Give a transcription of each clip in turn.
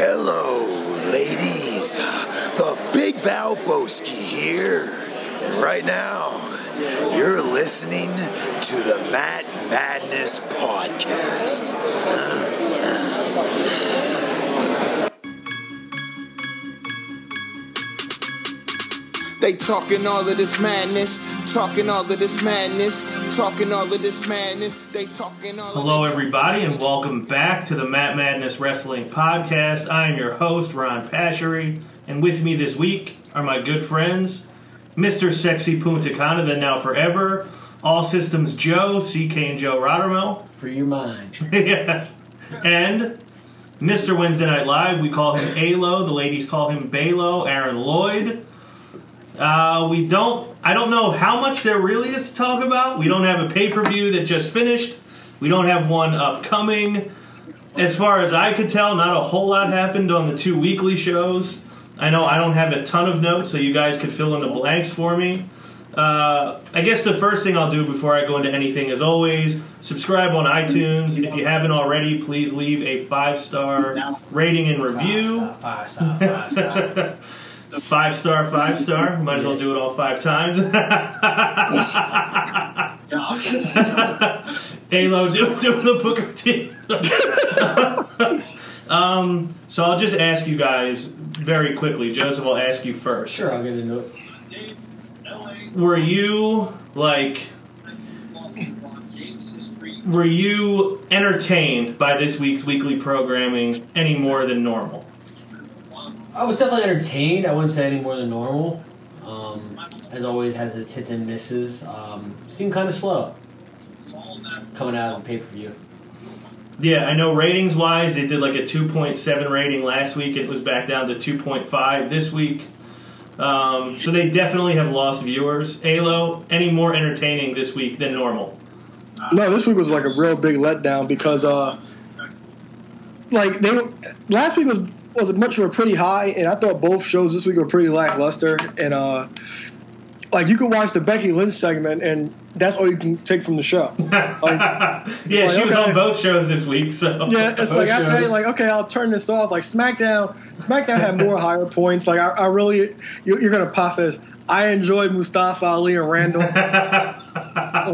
Hello, ladies. The Big Balboski here. And right now, you're listening to the Matt Madness Podcast. Uh, uh, uh. They talking all of this madness, talking all of this madness, talking all of this madness. They talking all. Of this. Hello, everybody, and welcome back to the Matt Madness Wrestling Podcast. I am your host, Ron Pashery, and with me this week are my good friends, Mr. Sexy Punta Cana, then now forever, All Systems Joe, CK and Joe Rottermill, for your mind. yes, and Mr. Wednesday Night Live, we call him Alo, the ladies call him Balo, Aaron Lloyd. Uh, we don't. I don't know how much there really is to talk about. We don't have a pay per view that just finished. We don't have one upcoming. As far as I could tell, not a whole lot happened on the two weekly shows. I know I don't have a ton of notes, so you guys could fill in the blanks for me. Uh, I guess the first thing I'll do before I go into anything, as always, subscribe on iTunes. If you haven't already, please leave a five star rating and review. Five star, five star. Five star, five star. five star. Might as well do it all five times. Alo, do, do the Booker T. um, so I'll just ask you guys very quickly. Joseph, I'll ask you first. Sure, I'll get into it. Were you like? Were you entertained by this week's weekly programming any more than normal? I was definitely entertained. I wouldn't say any more than normal. Um, as always, has its hits and misses. Um, seemed kind of slow coming out on the pay per view. Yeah, I know ratings wise, they did like a 2.7 rating last week. It was back down to 2.5 this week. Um, so they definitely have lost viewers. Alo, any more entertaining this week than normal? No, this week was like a real big letdown because, uh, like they were, last week was was much of a pretty high, and I thought both shows this week were pretty lackluster. And uh, like you could watch the Becky Lynch segment, and that's all you can take from the show. Like, yeah, like, she was okay. on both shows this week. So yeah, it's Both like after that, like okay, I'll turn this off. Like SmackDown, SmackDown had more higher points. Like I, I really, you're, you're gonna pop this. I enjoyed Mustafa Ali and Randall on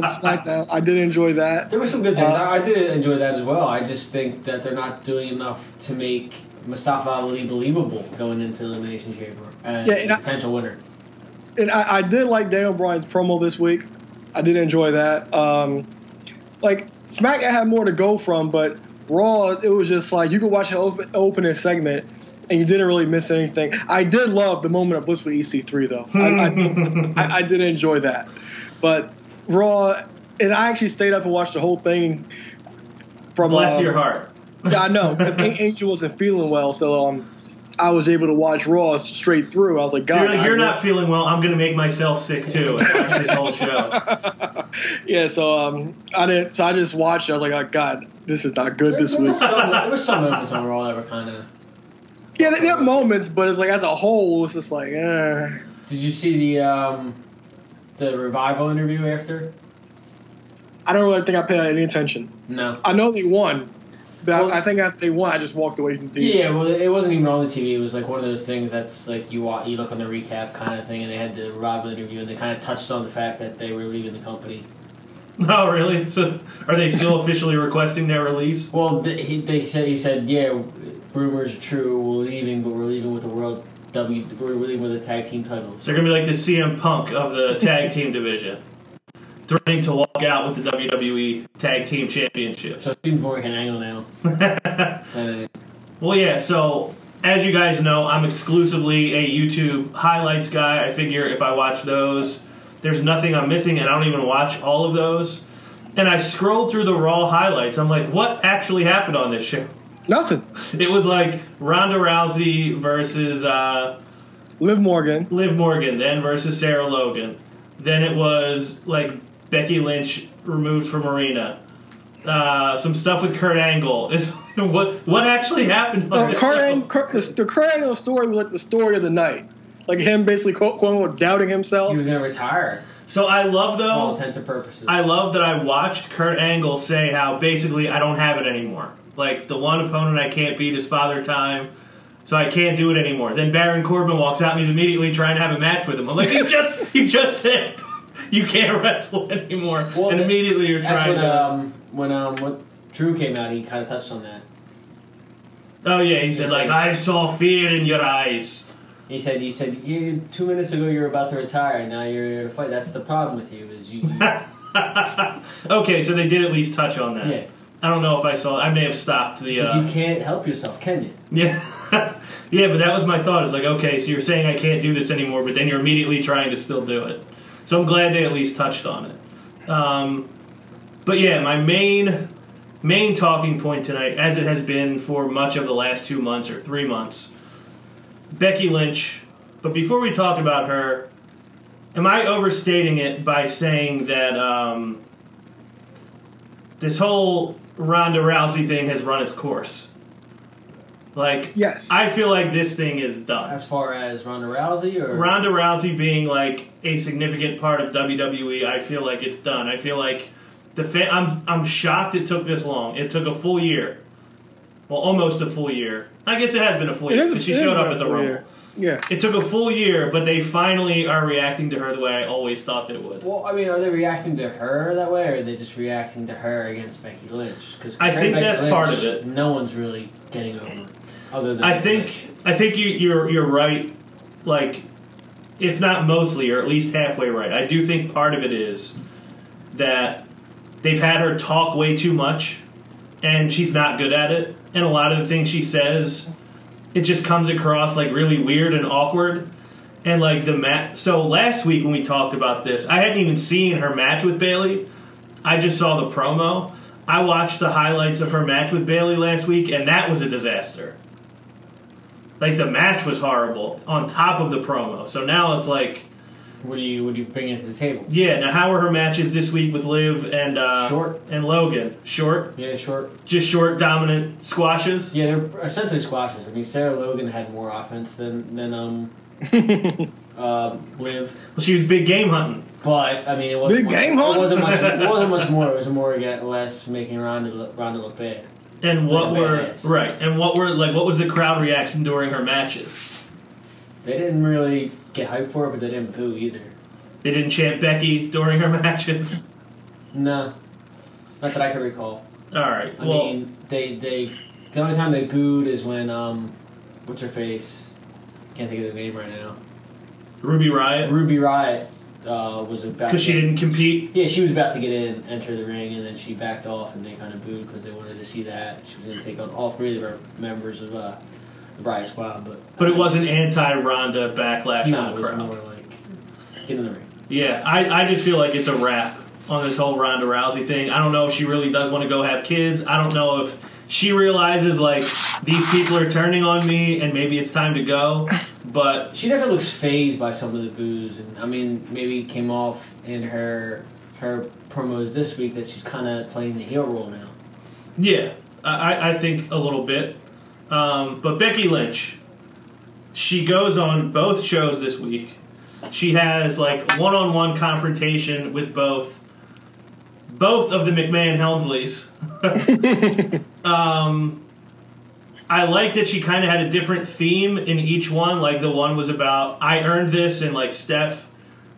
SmackDown. I did enjoy that. There were some good things. Uh, I I did enjoy that as well. I just think that they're not doing enough to make Mustafa Ali believable going into Elimination Chamber as Yeah, and a I- potential winner. and I, I did like Daniel Bryan's promo this week. I did enjoy that. Um, like SmackDown had more to go from, but Raw it was just like you could watch an open, opening segment and you didn't really miss anything. I did love the moment of bliss with EC3 though. I, I, I, I did enjoy that, but Raw and I actually stayed up and watched the whole thing. From bless um, your heart. Yeah, I know. Angel wasn't feeling well, so um, I was able to watch Raw straight through. I was like, So God, you're, like, you're not feeling well. I'm going to make myself sick too and watch this whole show. Yeah, so um, I didn't. So I just watched. it. I was like, oh, God, this is not good this there, week. was some, there was some moments on Raw that were kind of. Yeah, there there are moments, but it's like as a whole, it's just like, eh. Did you see the um, the revival interview after? I don't really think I paid any attention. No. I know they won, but Well- I, I think after they won, I just walked away from the TV. Yeah, well, it wasn't even on the TV. It was like one of those things that's like you wa you look on the recap kind of thing, and they had the revival interview, and they kind of touched on the fact that they were leaving the company. Oh, really? So are they still officially requesting their release? Well, th- he, they said he said, yeah, rumors are true. We're leaving, but we're leaving with the world W. We're leaving with the tag team titles. So they're going to be like the CM Punk of the tag team division, threatening to walk out with the WWE Tag Team Championships. So it seems more like angle now. Uh, Well, yeah, so as you guys know, I'm exclusively a YouTube highlights guy. I figure if I watch those, there's nothing I'm missing, and I don't even watch all of those. And I scrolled through the Raw highlights. I'm like, what actually happened on this show? Nothing. It was like Ronda Rousey versus uh, Liv Morgan. Liv Morgan, then versus Sarah Logan. Then it was like Becky Lynch removed from Arena. Uh, some stuff with Kurt Angle. Is what what actually happened? On Uh, Kurt show? Ang- Kurt, the, the Kurt Angle story was like the story of the night. Like him basically quote, quote unquote doubting himself. he was going to retire So I love for all intents and purposes. I love that I watched Kurt Angle say how basically I don't have it anymore. Like the one opponent I can't beat is Father Time. So I can't do it anymore. Then Baron Corbin walks out and he's immediately trying to have a match with him. I'm like, you just you just said you can't wrestle anymore, Well, and immediately you're That's trying when to. um when um when Drew came out, he kind of touched on that. oh yeah, he said like like- I saw fear in your eyes. He said, "You said you, two minutes ago you were about to retire, and now you're here to fight. That's the problem with you is you." okay, so they did at least touch on that. yeah, I don't know if I saw. I may have stopped the. He said, Uh, you can't help yourself, can you? Yeah. yeah, but that was my thought. It's like, okay, so you're saying I can't do this anymore, but then you're immediately trying to still do it. So I'm glad they at least touched on it. Um, but yeah, my main main talking point tonight, as it has been for much of the last two months or three months, Becky Lynch. But before we talk about her, am I overstating it by saying that um, this whole Ronda Rousey thing has run its course? Like, Yes. I feel like this thing is done. As far as Ronda Rousey or Ronda Rousey being like a significant part of WWE, I feel like it's done. I feel like the fa- I'm I'm shocked it took this long. It took a full year, well, almost a full year. I guess it has been a full It year is- because she showed up at the a Rumble. year. Yeah. It took a full year, but they finally are reacting to her the way I always thought they would. Well, I mean, are they reacting to her that way, or are they just reacting to her against Becky Lynch? Because I think that's part of it. No one's really getting over. Other than I think I think you you're you're right. Like, if not mostly, or at least halfway right. I do think part of it is that they've had her talk way too much, and she's not good at it. And a lot of the things she says, it just comes across like really weird and awkward. And like the match. So last week when we talked about this, I hadn't even seen her match with Bayley. I just saw the promo. I watched the highlights of her match with Bayley last week, and that was a disaster. Like the match was horrible on top of the promo. So now it's like, What do you what do you bring into the table? yeah. Now how are her matches this week with Liv and uh, Short. and Logan? Short, Yeah, short. just short, dominant squashes. Yeah, they're essentially squashes. I mean, Sarah Logan had more offense than than um, um Liv, Well, she was big game hunting. but I mean, it wasn't Big much, game It wasn't much. It wasn't much more. It was more again less making Ronda look, Ronda look bad. And what Like a were badass. right? And what were like? What was the crowd reaction during her matches? They didn't really get hyped for it, but they didn't boo either. They didn't chant Becky during her matches. No, not that I can recall. All right. I well, mean, they they the only time they booed is when um, what's her face? Can't think of the name right now. Ruby Riott Ruby Riott uh, was about because she didn't compete. Yeah, she was about to get in, enter the ring, and then she backed off, and they kind of booed because they wanted to see that she was going to take on all three of her members of uh, the Riott Squad. But But it wasn't anti Ronda backlash no, from it the was crowd. more like get in the ring. Yeah, I, I just feel like it's a wrap on this whole Ronda Rousey thing. I don't know if she really does want to go have kids. I don't know if she realizes like these people are turning on me and maybe it's time to go. But She definitely looks phased by some of the boos, and I mean, maybe it came off in her her promos this week that she's kind of playing the heel role now. yeah, I, I think a little bit. Um, but Becky Lynch, she goes on both shows this week. She has like one on one confrontation with both both of the McMahon Helmsleys. um, I like that she kind of had a different theme in each one. Like the one was about I earned this, and like Steph,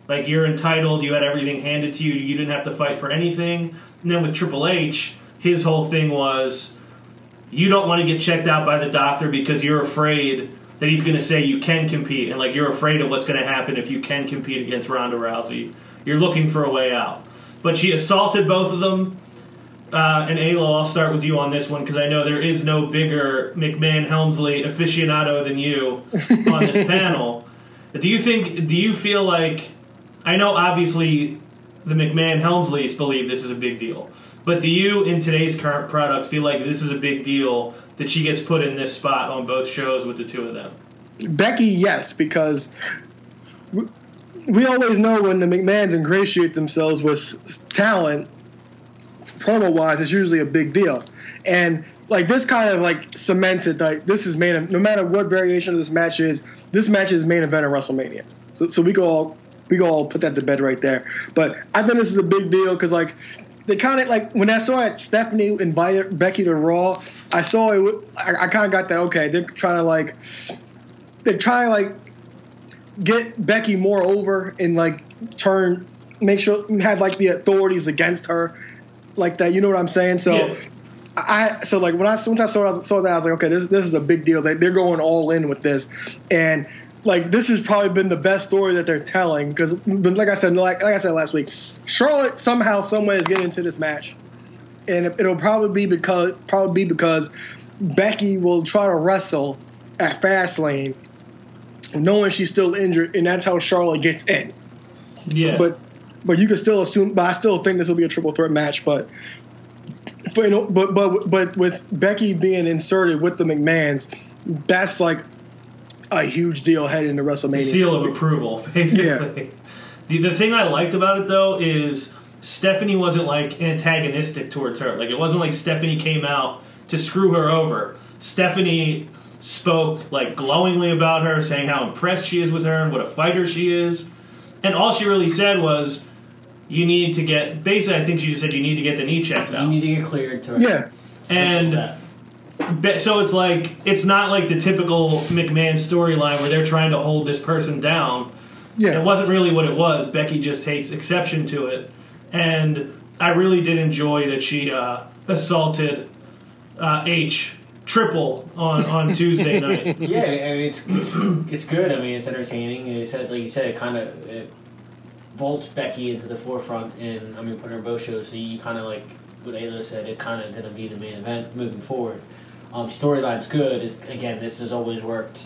like you're entitled. You had everything handed to you. You didn't have to fight for anything. And then with Triple H, his whole thing was you don't want to get checked out by the doctor because you're afraid that he's going to say you can compete, and like you're afraid of what's going to happen if you can compete against Ronda Rousey. You're looking for a way out. But she assaulted both of them. Uh, and Ayla, I'll start with you on this one because I know there is no bigger McMahon Helmsley aficionado than you on this panel. Do you think? Do you feel like? I know obviously the McMahon Helmsleys believe this is a big deal, but do you, in today's current product, feel like this is a big deal that she gets put in this spot on both shows with the two of them? Becky, yes, because we, we always know when the McMahons ingratiate themselves with talent, promo wise, it's usually a big deal. And like this kind of like cemented like this is main no matter what variation of this match is, this match is main event of WrestleMania. So so we go all we go all put that to bed right there. But I think this is a big deal because like they kind of like when I saw it, Stephanie invited Becky to Raw. I saw it. I, I kind of got that. Okay, they're trying to like they're trying to like get Becky more over and like turn, make sure have like the authorities against her, like that. You know what I'm saying? So. Yeah. I so like when I once I saw saw that I was like okay this this is a big deal they, they're going all in with this and like this has probably been the best story that they're telling because like I said like, like I said last week Charlotte somehow some way is getting into this match and it, it'll probably be because probably be because Becky will try to wrestle at Fastlane knowing she's still injured and that's how Charlotte gets in Yeah. but but you can still assume. But I still think this will be a triple threat match. But for, you know, but but but with Becky being inserted with the McMahon's, that's like a huge deal heading into WrestleMania. seal of approval, basically. The, the thing I liked about it though is Stephanie wasn't like antagonistic towards her. Like it wasn't like Stephanie came out to screw her over. Stephanie spoke like glowingly about her, saying how impressed she is with her and what a fighter she is. And all she really said was, "You need to get." Basically, I think she just said, "You need to get the knee checked out. You need to get cleared to Yeah, Simple And- that. So it's like it's not like the typical McMahon storyline where they're trying to hold this person down. yeah. It wasn't really what it was. Becky just takes exception to it, and I really did enjoy that she uh, assaulted uh, H triple on on Tuesday night. Yeah, I mean it's, it's it's good. I mean it's entertaining. And it said like you said, it kind of it vaults Becky into the forefront, and I mean put her both shows. So you kind of like what Ayla said, it kind of going to be the main event moving forward. Um, storyline's good. It's, again, this has always worked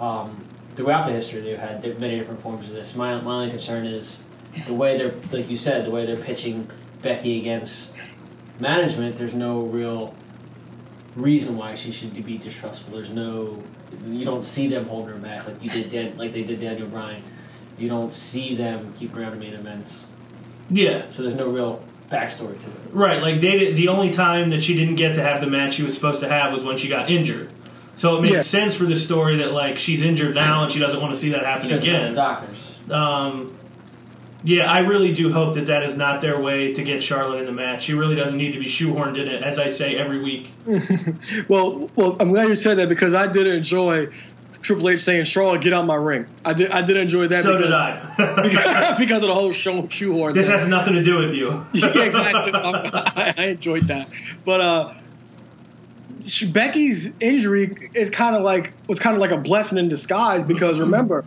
um, throughout the history. They've had many different forms of this. My my only concern is the way they're like you said, the way they're pitching Becky against management. There's no real reason why she should be distrustful. There's no, you don't see them holding her back like you did, Dan, like they did Daniel Bryan. You don't see them keep around out of main events. Yeah, So there's no real backstory to it. right. Like they did, the only time that she didn't get to have the match she was supposed to have was when she got injured. So it makes Yeah. sense for the story that like she's injured now and she doesn't want to see that happen Should've trusted again. Doctors. Um, yeah, I really do hope that that is not their way to get Charlotte in the match. She really doesn't need to be shoehorned in it, as I say every week. Well, well, I'm glad you said that because I did enjoy Triple H saying, "Charlotte, get out my ring." I did. I did enjoy that. so because, did I. because of the whole show shoehorn. this thing. has nothing to do with you. yeah, exactly. So I, I enjoyed that, but uh, Becky's injury is kind of like was kind of like a blessing in disguise because remember,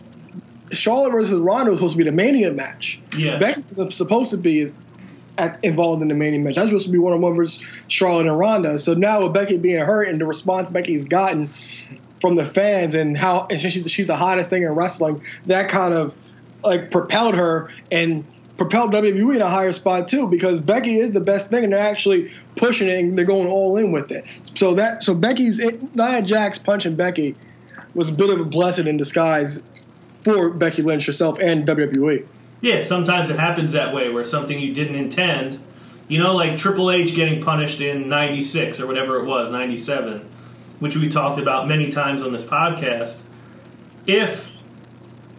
Charlotte versus Ronda was supposed to be the Mania match. Yeah. Becky was supposed to be at, involved in the Mania match. That's supposed to be one on one versus Charlotte and Ronda. So now with Becky being hurt and the response Becky's gotten from the fans and how and she's she's the hottest thing in wrestling, that kind of like propelled her and propelled WWE in a higher spot too because Becky is the best thing and they're actually pushing it and they're going all in with it. So that so Becky's Nia Jax punching Becky was a bit of a blessing in disguise for Becky Lynch herself and. WWE. Yeah, sometimes it happens that way where something you didn't intend, you know, like Triple H getting punished in 96 or whatever it was, 97, which we talked about many times on this podcast. If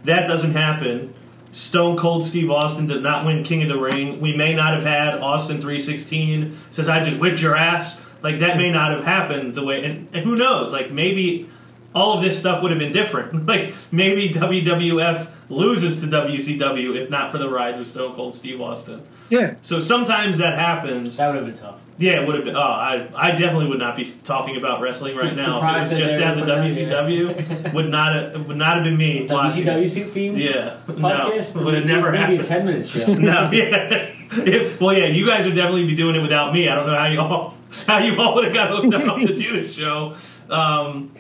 that doesn't happen, Stone Cold Steve Austin does not win King of the Ring, we may not have had Austin 316 says, I just whipped your ass. Like, that may not have happened the way, and, and who knows? Like, maybe all of this stuff would have been different. Like maybe WWF loses to WCW if not for the rise of Stone Cold Steve Austin. Yeah. So sometimes that happens. That would have been tough. Yeah, it would have been. Oh, I, I definitely would not be talking about wrestling right now. If it was just their down the program, WCW, would not have, would not have been me watching. it. WCW themes? Yeah, Podcast? no, would have never Maybe a happened. 10 minute show. No, yeah. If- well, yeah, you guys would definitely be doing it without me. I don't know how you all how you all would have got hooked up to do the show. Um,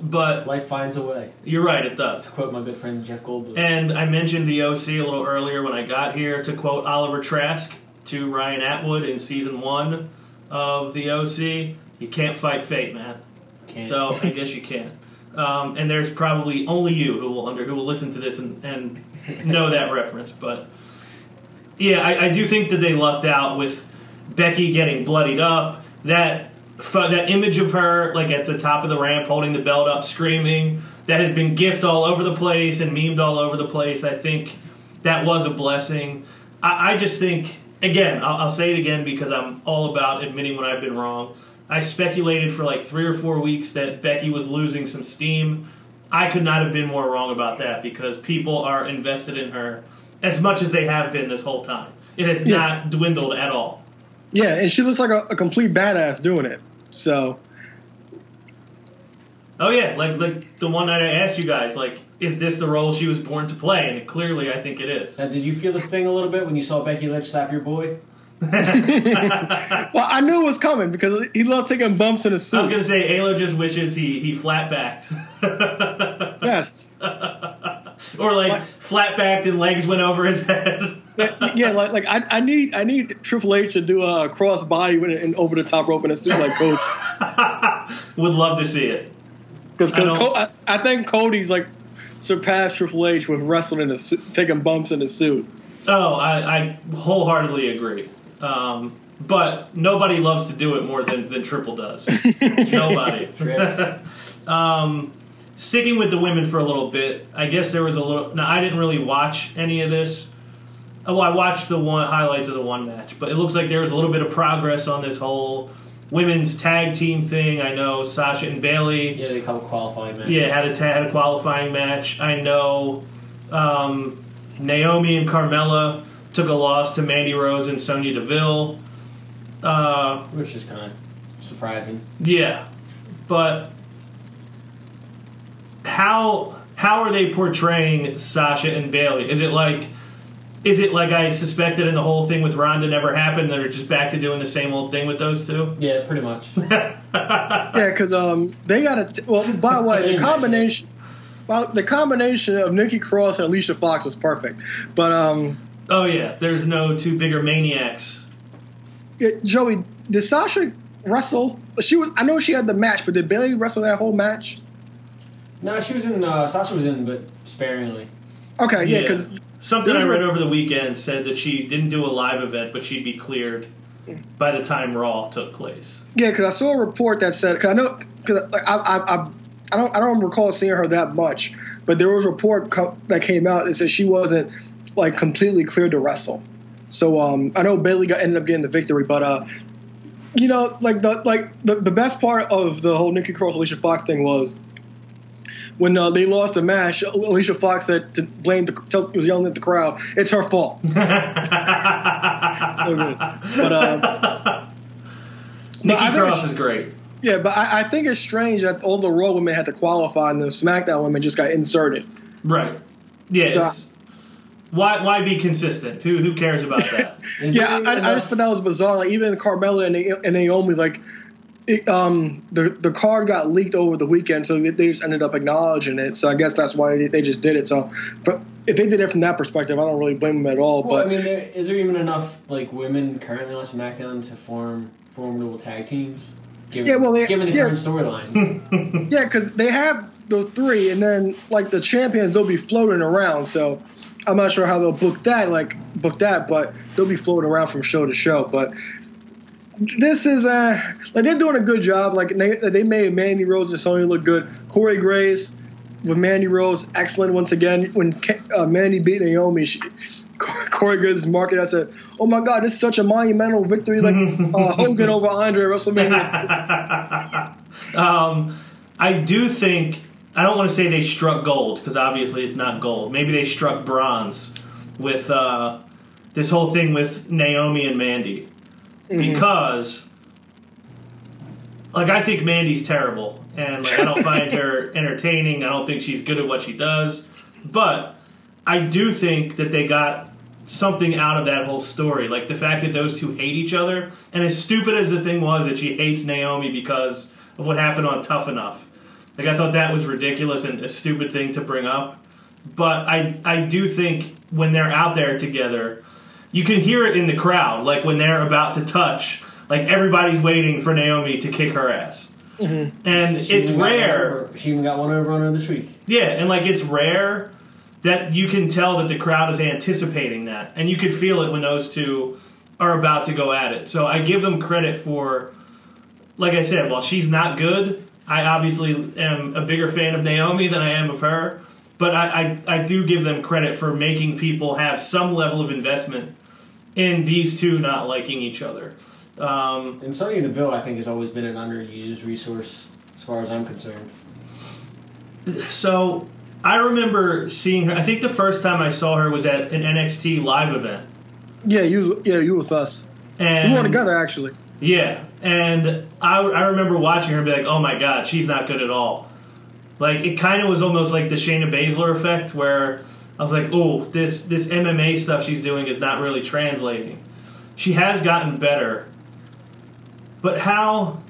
but Life finds a way. you're right, it does. To quote my good friend Jeff Goldblum. And I mentioned the OC a little earlier when I got here to quote Oliver Trask to Ryan Atwood in season one of the OC. You can't fight fate, man. Can't. So I guess you can. Um, and there's probably only you who will under who will listen to this and, and know that reference. But yeah, I, I do think that they lucked out with Becky getting bloodied up. That that image of her like at the top of the ramp holding the belt up, screaming. That has been gift all over the place and memed all over the place. I think that was a blessing. I, I just think again, I'll, I'll say it again because I'm all about admitting when I've been wrong. I speculated for like three or four weeks that Becky was losing some steam. I could not have been more wrong about that because people are invested in her as much as they have been this whole time. It has Yeah. not dwindled at all. Yeah, and she looks like a, a complete badass doing it. So Oh yeah, like like the one night I asked you guys, like, is this the role she was born to play? And clearly, I think it is. Now, did you feel the sting a little bit when you saw Becky Lynch slap your boy? Well, I knew it was coming because he loves taking bumps in his suit. I was gonna say, Alo just wishes he he flat backed, Yes. or like flat backed and legs went over his head. yeah, like like I, I need I need Triple H to do a cross body with it and over the top rope in a suit like Cody. Would love to see it. Because I don't- Co- I, I think Cody's like surpassed Triple H with wrestling in a suit, taking bumps in a suit. Oh, I, I wholeheartedly agree. Um, but nobody loves to do it more than, than Triple does. nobody. Trips. Um, sticking with the women for a little bit, I guess there was a little. Now, I didn't really watch any of this. Oh, I watched the one highlights of the one match, but it looks like there was a little bit of progress on this whole women's tag team thing. I know Sasha and Bayley. yeah, they couple qualifying matches. Yeah, had a had a qualifying match. I know um, Naomi and Carmella took a loss to Mandy Rose and Sonya Deville. Uh, which is kind of surprising. yeah, but how how are they portraying Sasha and Bayley? Is it like is it like I suspected and the whole thing with Ronda never happened? They're just back to doing the same old thing with those two. Yeah, pretty much. Yeah, because um, they got to. Well, by the way, the combination, well, the combination of Nikki Cross and Alicia Fox was perfect. But um, Oh yeah, there's no two bigger maniacs. it, Joey, did Sasha wrestle? She was. I know she had the match, but did Bayley wrestle that whole match? No, she was in. Uh, Sasha was in, but sparingly. Okay, yeah, because Something I read over the weekend said that she didn't do a live event, but she'd be cleared by the time Raw took place. yeah, because I saw a report that said because I know because I, I, I I don't I don't recall seeing her that much, but there was a report co- that came out that said she wasn't like completely cleared to wrestle. So um, I know Bayley got ended up getting the victory, but uh, you know, like the like the, the best part of the whole Nikki Cross Alicia Fox thing was when uh, they lost the match. Alicia Fox said to blame the tell, was yelling at the crowd, "It's her fault." so good, but um, Nikki I Cross is great. yeah, but I, I think it's strange that all the Raw women had to qualify and the SmackDown women just got inserted. Right. Yeah. So- it's- why why be consistent? Who who cares about that? Yeah, I, I just thought that was bizarre. Like even Carmella and, Na- and Naomi, like it, um, the the card got leaked over the weekend, so they, just ended up acknowledging it. So I guess that's why they, they just did it. So for, if they did it from that perspective, I don't really blame them at all. Well, but I mean, there, is there even enough like women currently on SmackDown to form formidable tag teams? Given, Yeah, well, they- given the yeah. current storyline. yeah, because they have the three, and then like the champions, they'll be floating around. So I'm not sure how they'll book that, like book that, but they'll be floating around from show to show. But this is uh like they're doing a good job. Like they, they made Mandy Rose and Sonya look good. Corey Graves with Mandy Rose, excellent once again. When uh, Mandy beat Naomi, she, Corey Graves market. I said, "Oh my God, this is such a monumental victory!" Like uh, Hogan over Andre WrestleMania. um, I do think I don't want to say they struck gold because obviously it's not gold. Maybe they struck bronze with uh, this whole thing with Naomi and Mandy Mm-hmm. because like I think Mandy's terrible and like I don't find her entertaining. I don't think she's good at what she does, but I do think that they got something out of that whole story. Like the fact that those two hate each other, and as stupid as the thing was that she hates Naomi because of what happened on Tough Enough. Like I thought that was ridiculous and a stupid thing to bring up. But I I do think when they're out there together, you can hear it in the crowd. Like when they're about to touch, like everybody's waiting for Naomi to kick her ass. Mm-hmm. And She it's even got one rare. over- she even got one over on her this week. Yeah, and like it's rare that you can tell that the crowd is anticipating that, and you could feel it when those two are about to go at it. So I give them credit for, like I said, while she's not good, I obviously am a bigger fan of Naomi than I am of her. But I, I, I do give them credit for making people have some level of investment in these two not liking each other. Um, And Sonya Deville, I think, has always been an underused resource as far as I'm concerned. so I remember seeing her. I think the first time I saw her was at an NXT live event, Yeah, you yeah you with us. and We were together actually. Yeah, and I, I remember watching her and be like, oh my god, she's not good at all. Like it kind of was almost like the Shayna Baszler effect, where I was like, oh, this this MMA stuff she's doing is not really translating. She has gotten better, but how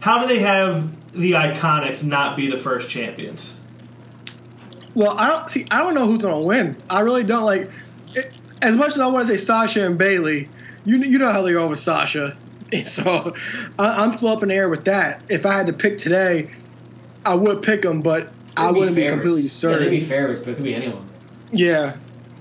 how do they have the Iconics not be the first champions? Well, I don't see. I don't know who's gonna win. I really don't like. It, as much as I want to say Sasha and Bayley, you you know how they are with Sasha, and so I, I'm still up in the air with that. If I had to pick today, I would pick them, but I They'd wouldn't be favorites. completely Yeah, they'd be certain. favorites, but it could be anyone. Yeah,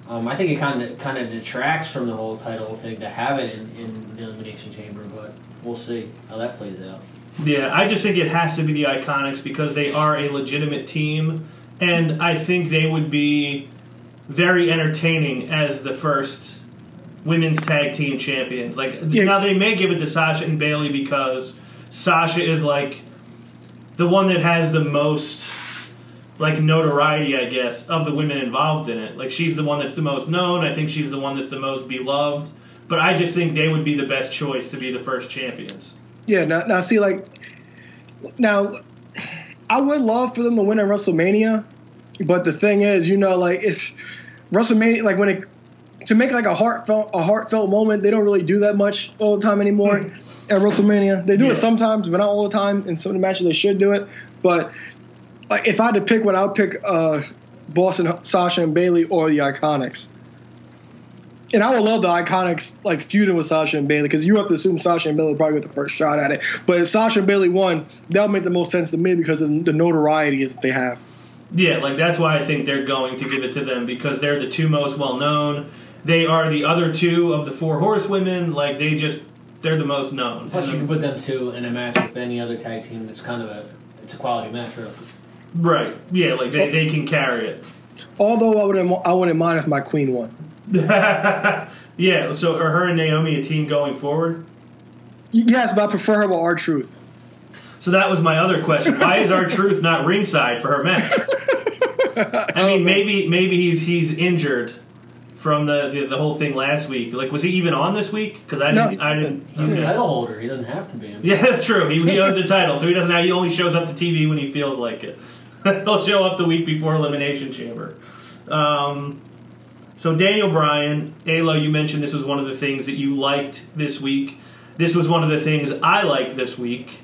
Um, I think it kind of kind of detracts from the whole title thing to have it in, in the elimination chamber, but we'll see how that plays out. Yeah, I just think it has to be the Iconics because they are a legitimate team, and I think they would be very entertaining as the first women's tag team champions. Like Yeah. now, they may give it to Sasha and Bayley because Sasha is like the one that has the most like notoriety, I guess, of the women involved in it. Like she's the one that's the most known. I think she's the one that's the most beloved. But I just think they would be the best choice to be the first champions. yeah. Now, now see, like, now I would love for them to win at WrestleMania, but the thing is, you know, like it's WrestleMania. Like when it to make like a heartfelt a heartfelt moment, they don't really do that much all the time anymore hmm. At WrestleMania. They do Yeah. it sometimes, but not all the time. In some of the matches, they should do it. But like if I had to pick one, I would pick uh, Boston, Sasha, and Bayley, or the Iconics. And I would love the Iconics like feuding with Sasha and Bayley because you have to assume Sasha and Bayley probably get the first shot at it. But if Sasha and Bayley won, that would make the most sense to me because of the notoriety that they have. Yeah, like that's why I think they're going to give it to them because they're the two most well known. They are the other two of the four horsewomen. Like they just they're the most known. Plus, you can put them two in a match with any other tag team. That's kind of a it's a quality match, really. right. Yeah, like they, they can carry it. Although I wouldn't, I wouldn't mind if my queen won. yeah, so are her and Naomi a team going forward? Yes, but I prefer her with R-Truth. So that was my other question. Why is R-Truth not ringside for her match? I mean, oh, maybe maybe he's he's injured from the, the the whole thing last week. Like, was he even on this week? Because I didn't. I didn't. He's okay. a title holder. He doesn't have to be. Yeah, that's true. He, he owns a title, so he doesn't. Have, he only shows up to TV when he feels like it. He'll show up the week before Elimination Chamber. Um, so Daniel Bryan, Alo, you mentioned this was one of the things that you liked this week. This was one of the things I liked this week.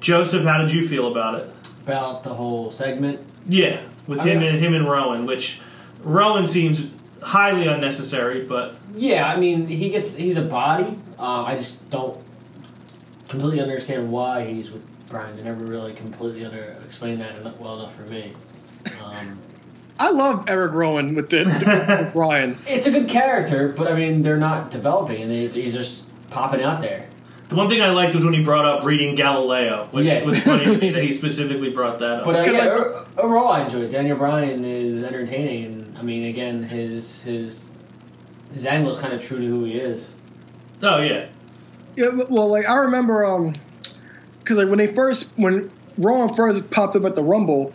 Joseph, how did you feel about it? About the whole segment. Yeah, with I him mean- and him and Rowan, which Rowan seems highly unnecessary, but Yeah, I mean, he gets he's a body. Uh, I just don't completely understand why he's with Bryan. They never really completely under explained that enough, well enough for me. Um, I love Eric Rowan with the with Bryan. it's a good character, but I mean, they're not developing, and they, he's just popping out there. The one thing I liked was when he brought up reading Galileo, which Yeah. was funny to me that he specifically brought that up. But uh, Good yeah, luck. o- overall, I enjoy it. Daniel Bryan is entertaining, and I mean, again, his his his angle is kind of true to who he is. oh yeah, Yeah, well, like I remember, um, because like when they first when Rowan first popped up at the Rumble,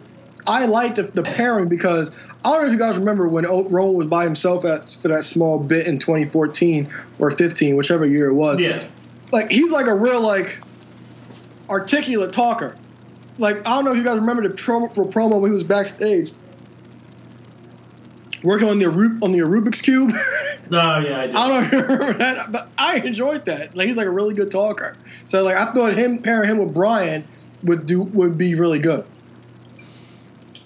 I liked the, the pairing because I don't know if you guys remember when O- Rowan was by himself at, for that small bit in 2014 or 15, whichever year it was. yeah. Like he's like a real like articulate talker. Like I don't know if you guys remember the promo, the promo when he was backstage. Working on the Ru- on the Rubik's cube. Oh yeah, I did. I don't know if you remember that, but I enjoyed that. Like he's like a really good talker. So like I thought him pairing him with Bryan would do would be really good.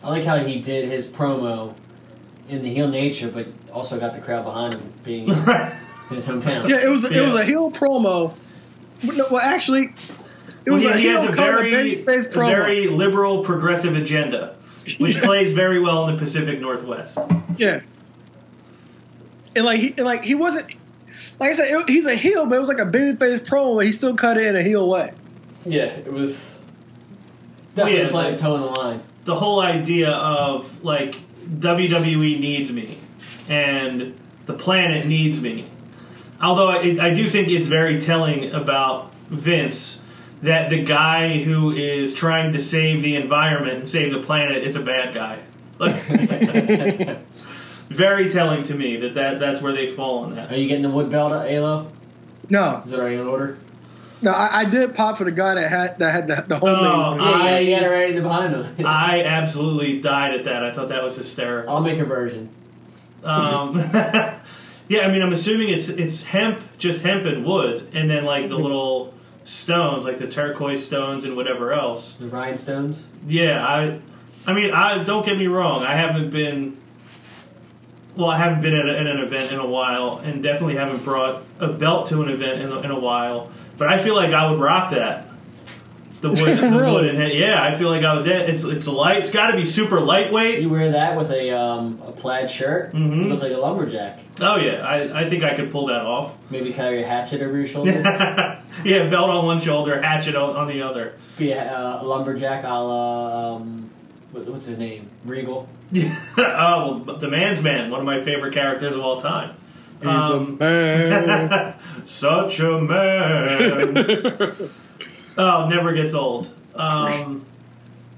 I like how he did his promo in the heel nature, but also got the crowd behind him, being in his hometown. Yeah, it was it Yeah. was a heel promo. But no, well, actually, it was Well, a he, he heel has a kind very, a very liberal, progressive agenda, which Yeah. plays very well in the Pacific Northwest. Yeah. And like he and like he wasn't like I said, it, he's a heel, but it was like a babyface promo, but he still cut it in a heel way. Yeah, it was Well, definitely yeah, playing like- toe in the line. The whole idea of like WWE needs me, and the planet needs me. Although I, I do think it's very telling about Vince that the guy who is trying to save the environment and save the planet is a bad guy. Very telling to me that, that that's where they fall on that. Are you getting the wood belt, Alo? No, Is it already in order? no, I, I did pop for the guy that had that had the, the homemade. Oh, Yeah, yeah, I- you got it right in the behind him. I absolutely died at that. I thought that was hysterical. I'll make a version. Um, yeah, I mean, I'm assuming it's it's hemp, just hemp and wood, and then like the little stones, like the turquoise stones and whatever else. The rhinestones. Yeah, I, I mean, I don't get me wrong. I haven't been. Well, I haven't been at, a, at an event in a while, and definitely haven't brought a belt to an event in a, in a while. But I feel like I would rock that. The wood, the Really? wood, and yeah, I feel like I would. It's it's light. It's got to be super lightweight. You wear that with a um, a plaid shirt. Mhm. Looks like a lumberjack. Oh yeah, I, I think I could pull that off. Maybe carry a hatchet over your shoulder. yeah, belt on one shoulder, hatchet on, on the other. Be a, uh, lumberjack, a la um, what, what's his name? Regal. oh well, the man's man, one of my favorite characters of all time. He's Um, a man. Such a man. Oh, never gets old. Um,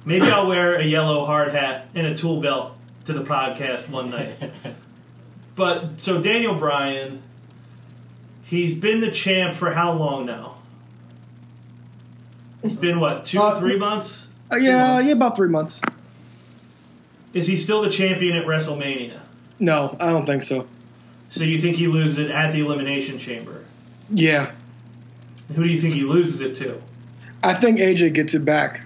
maybe I'll wear a yellow hard hat and a tool belt to the podcast one night. But so Daniel Bryan, he's been the champ for how long now? It's been what two, Uh, three months? Uh, yeah, months? yeah, about three months. Is he still the champion at WrestleMania? No, I don't think so. So you think he loses it at the Elimination Chamber? Yeah, Who do you think he loses it to? I think AJ gets it back.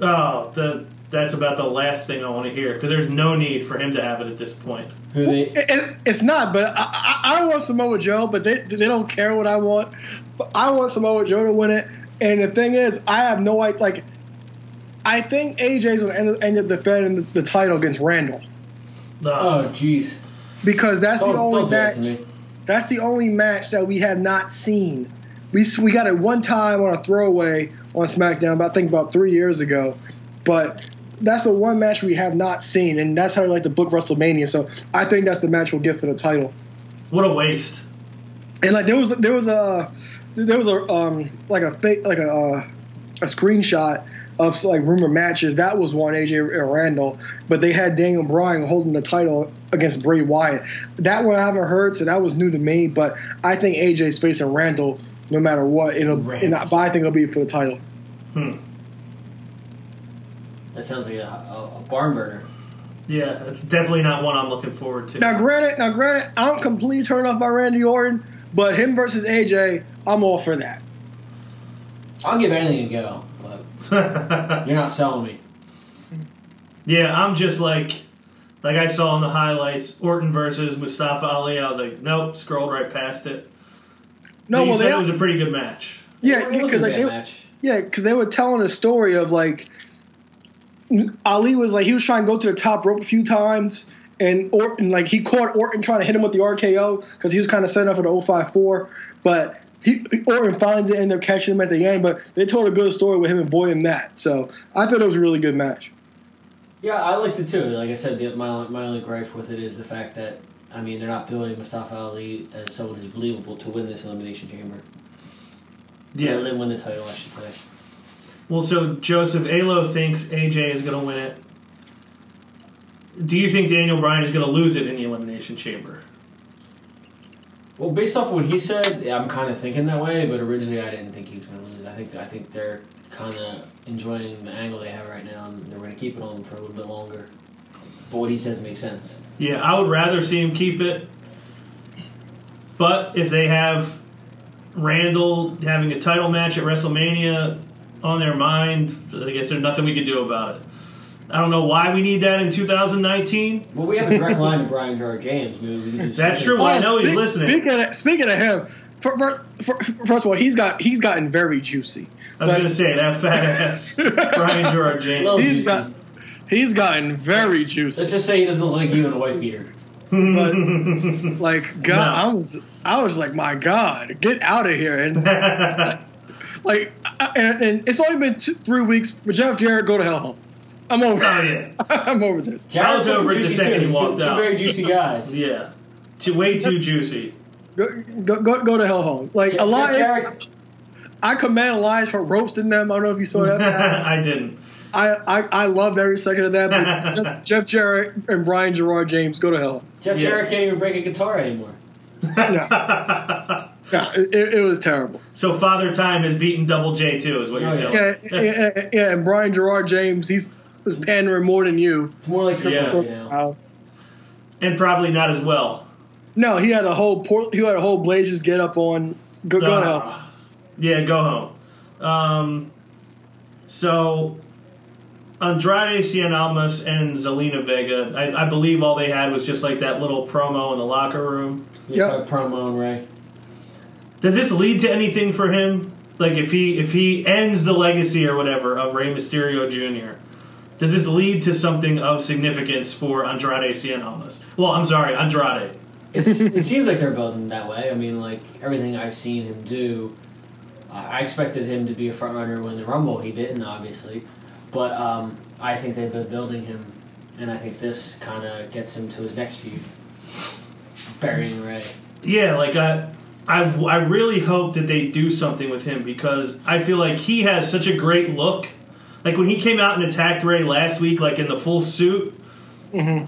Oh, the that's about the last thing I want to hear because there's no need for him to have it at this point. Who they? It, it- it's not, but I, I, I want Samoa Joe, but they they don't care what I want. But I want Samoa Joe to win it. And the thing is, I have no idea. Like, I think AJ's gonna end, end up defending the, the title against Randall Oh, jeez. because that's Don't, the only don't do that match. That's the only match that we have not seen. We we got it one time on a throwaway on SmackDown, but I think about three years ago. But that's the one match we have not seen, and that's how I like to book WrestleMania. So I think that's the match we'll get for the title. what a waste! And like there was there was a there was a um like a fake like a uh, a screenshot of like rumor matches. That was one AJ and Randall, but they had Daniel Bryan holding the title against Bray Wyatt. That one I haven't heard, so that was new to me. But I think AJ's facing Randall no matter what. It'll and I, but I think it'll be for the title. Hmm. That sounds like a, a, a barn burner. Yeah, that's definitely not one I'm looking forward to. Now, granted, now granted, I'm completely turned off by Randy Orton, but him versus AJ, I'm all for that. I'll give anything a go, but you're not selling me. yeah, I'm just like like I saw in the highlights Orton versus Mustafa Ali. I was like, nope, scrolled right past it. No, well, said they it was a pretty good match. yeah, because like they, match. Yeah, because they were telling a story of like Ali was like he was trying to go to the top rope a few times, and Orton like he caught Orton trying to hit him with the RKO because he was kind of setting up for the 054, but he Orton finally did end up catching him at the end. But they told a good story with him avoiding that, so I thought it was a really good match. Yeah, I liked it too. Like I said, the, my my only gripe with it is the fact that I mean they're not building Mustafa Ali as someone who's believable to win this elimination chamber. Yeah. Or they win the title, I should say. Well, so Joseph Alo thinks AJ is going to win it. Do you think Daniel Bryan is going to lose it in the Elimination Chamber? Well, based off what he said, I'm kind of thinking that way. But originally, I didn't think he was going to lose. I think I think they're kind of enjoying the angle they have right now, and they're going to keep it on for a little bit longer. But what he says makes sense. Yeah, I would rather see him keep it. But if they have Randall having a title match at WrestleMania on their mind, I guess there's nothing we can do about it. I don't know why we need that in 2019. Well, we have a direct line to Brian Gerard James. Maybe we can do That's true. Well, I oh, know he's listening. Speaking of, speaking of him, for, for, for, first of all, he's got he's gotten very juicy. I was going to say that fat ass Brian Gerard James. Little He's juicy. got he's gotten very juicy. Let's just say he doesn't look like you in a white beater. but like God, No. I was I was like, my God, get out of here! And like, I- and, and it's only been two, three weeks. But Jeff Jarrett, go to hell home. I'm over. Oh yeah, I'm over this. I was over it the second too. he Two- walked two out. very juicy guys. yeah. Too, way too juicy. Go, go, go, go to hell home. Like Jeff- Jeff Elias, Jarrett- I commend Elias for roasting them. I don't know if you saw that. I didn't. I, I, I loved every second of that. But Jeff, Jeff Jarrett and Brian Gerard James go to hell. Jeff Yeah. Jarrett can't even break a guitar anymore. Yeah, it, it, it was terrible. So Father Time has beaten Double J too, is what Oh, you're yeah. telling. Yeah, yeah, yeah, and Brian Gerard James, he's was pandering more than you. It's more like Triple Yeah. H now. Uh, And probably not as well. no, he had a whole port, he had a whole Blazers get up on. Go, go to hell. Ah. Yeah, go home. Um, so Andrade Cien Almas and Zelina Vega, I, I believe all they had was just like that little promo in the locker room. Yeah. Yep. Promo and Rey. Does this lead to anything for him? Like if he if he ends the legacy or whatever of Rey Mysterio Jr., does this lead to something of significance for Andrade Cien Almas? Well, I'm sorry, Andrade. It's, it seems like they're building that way. I mean, like everything I've seen him do, I I expected him to be a front runner when the Rumble. He didn't, obviously, but um, I think they've been building him, and I think this kind of gets him to his next feud, burying Rey. Yeah, like I, I, I really hope that they do something with him because I feel like he has such a great look. Like when he came out and attacked Rey last week, like in the full suit,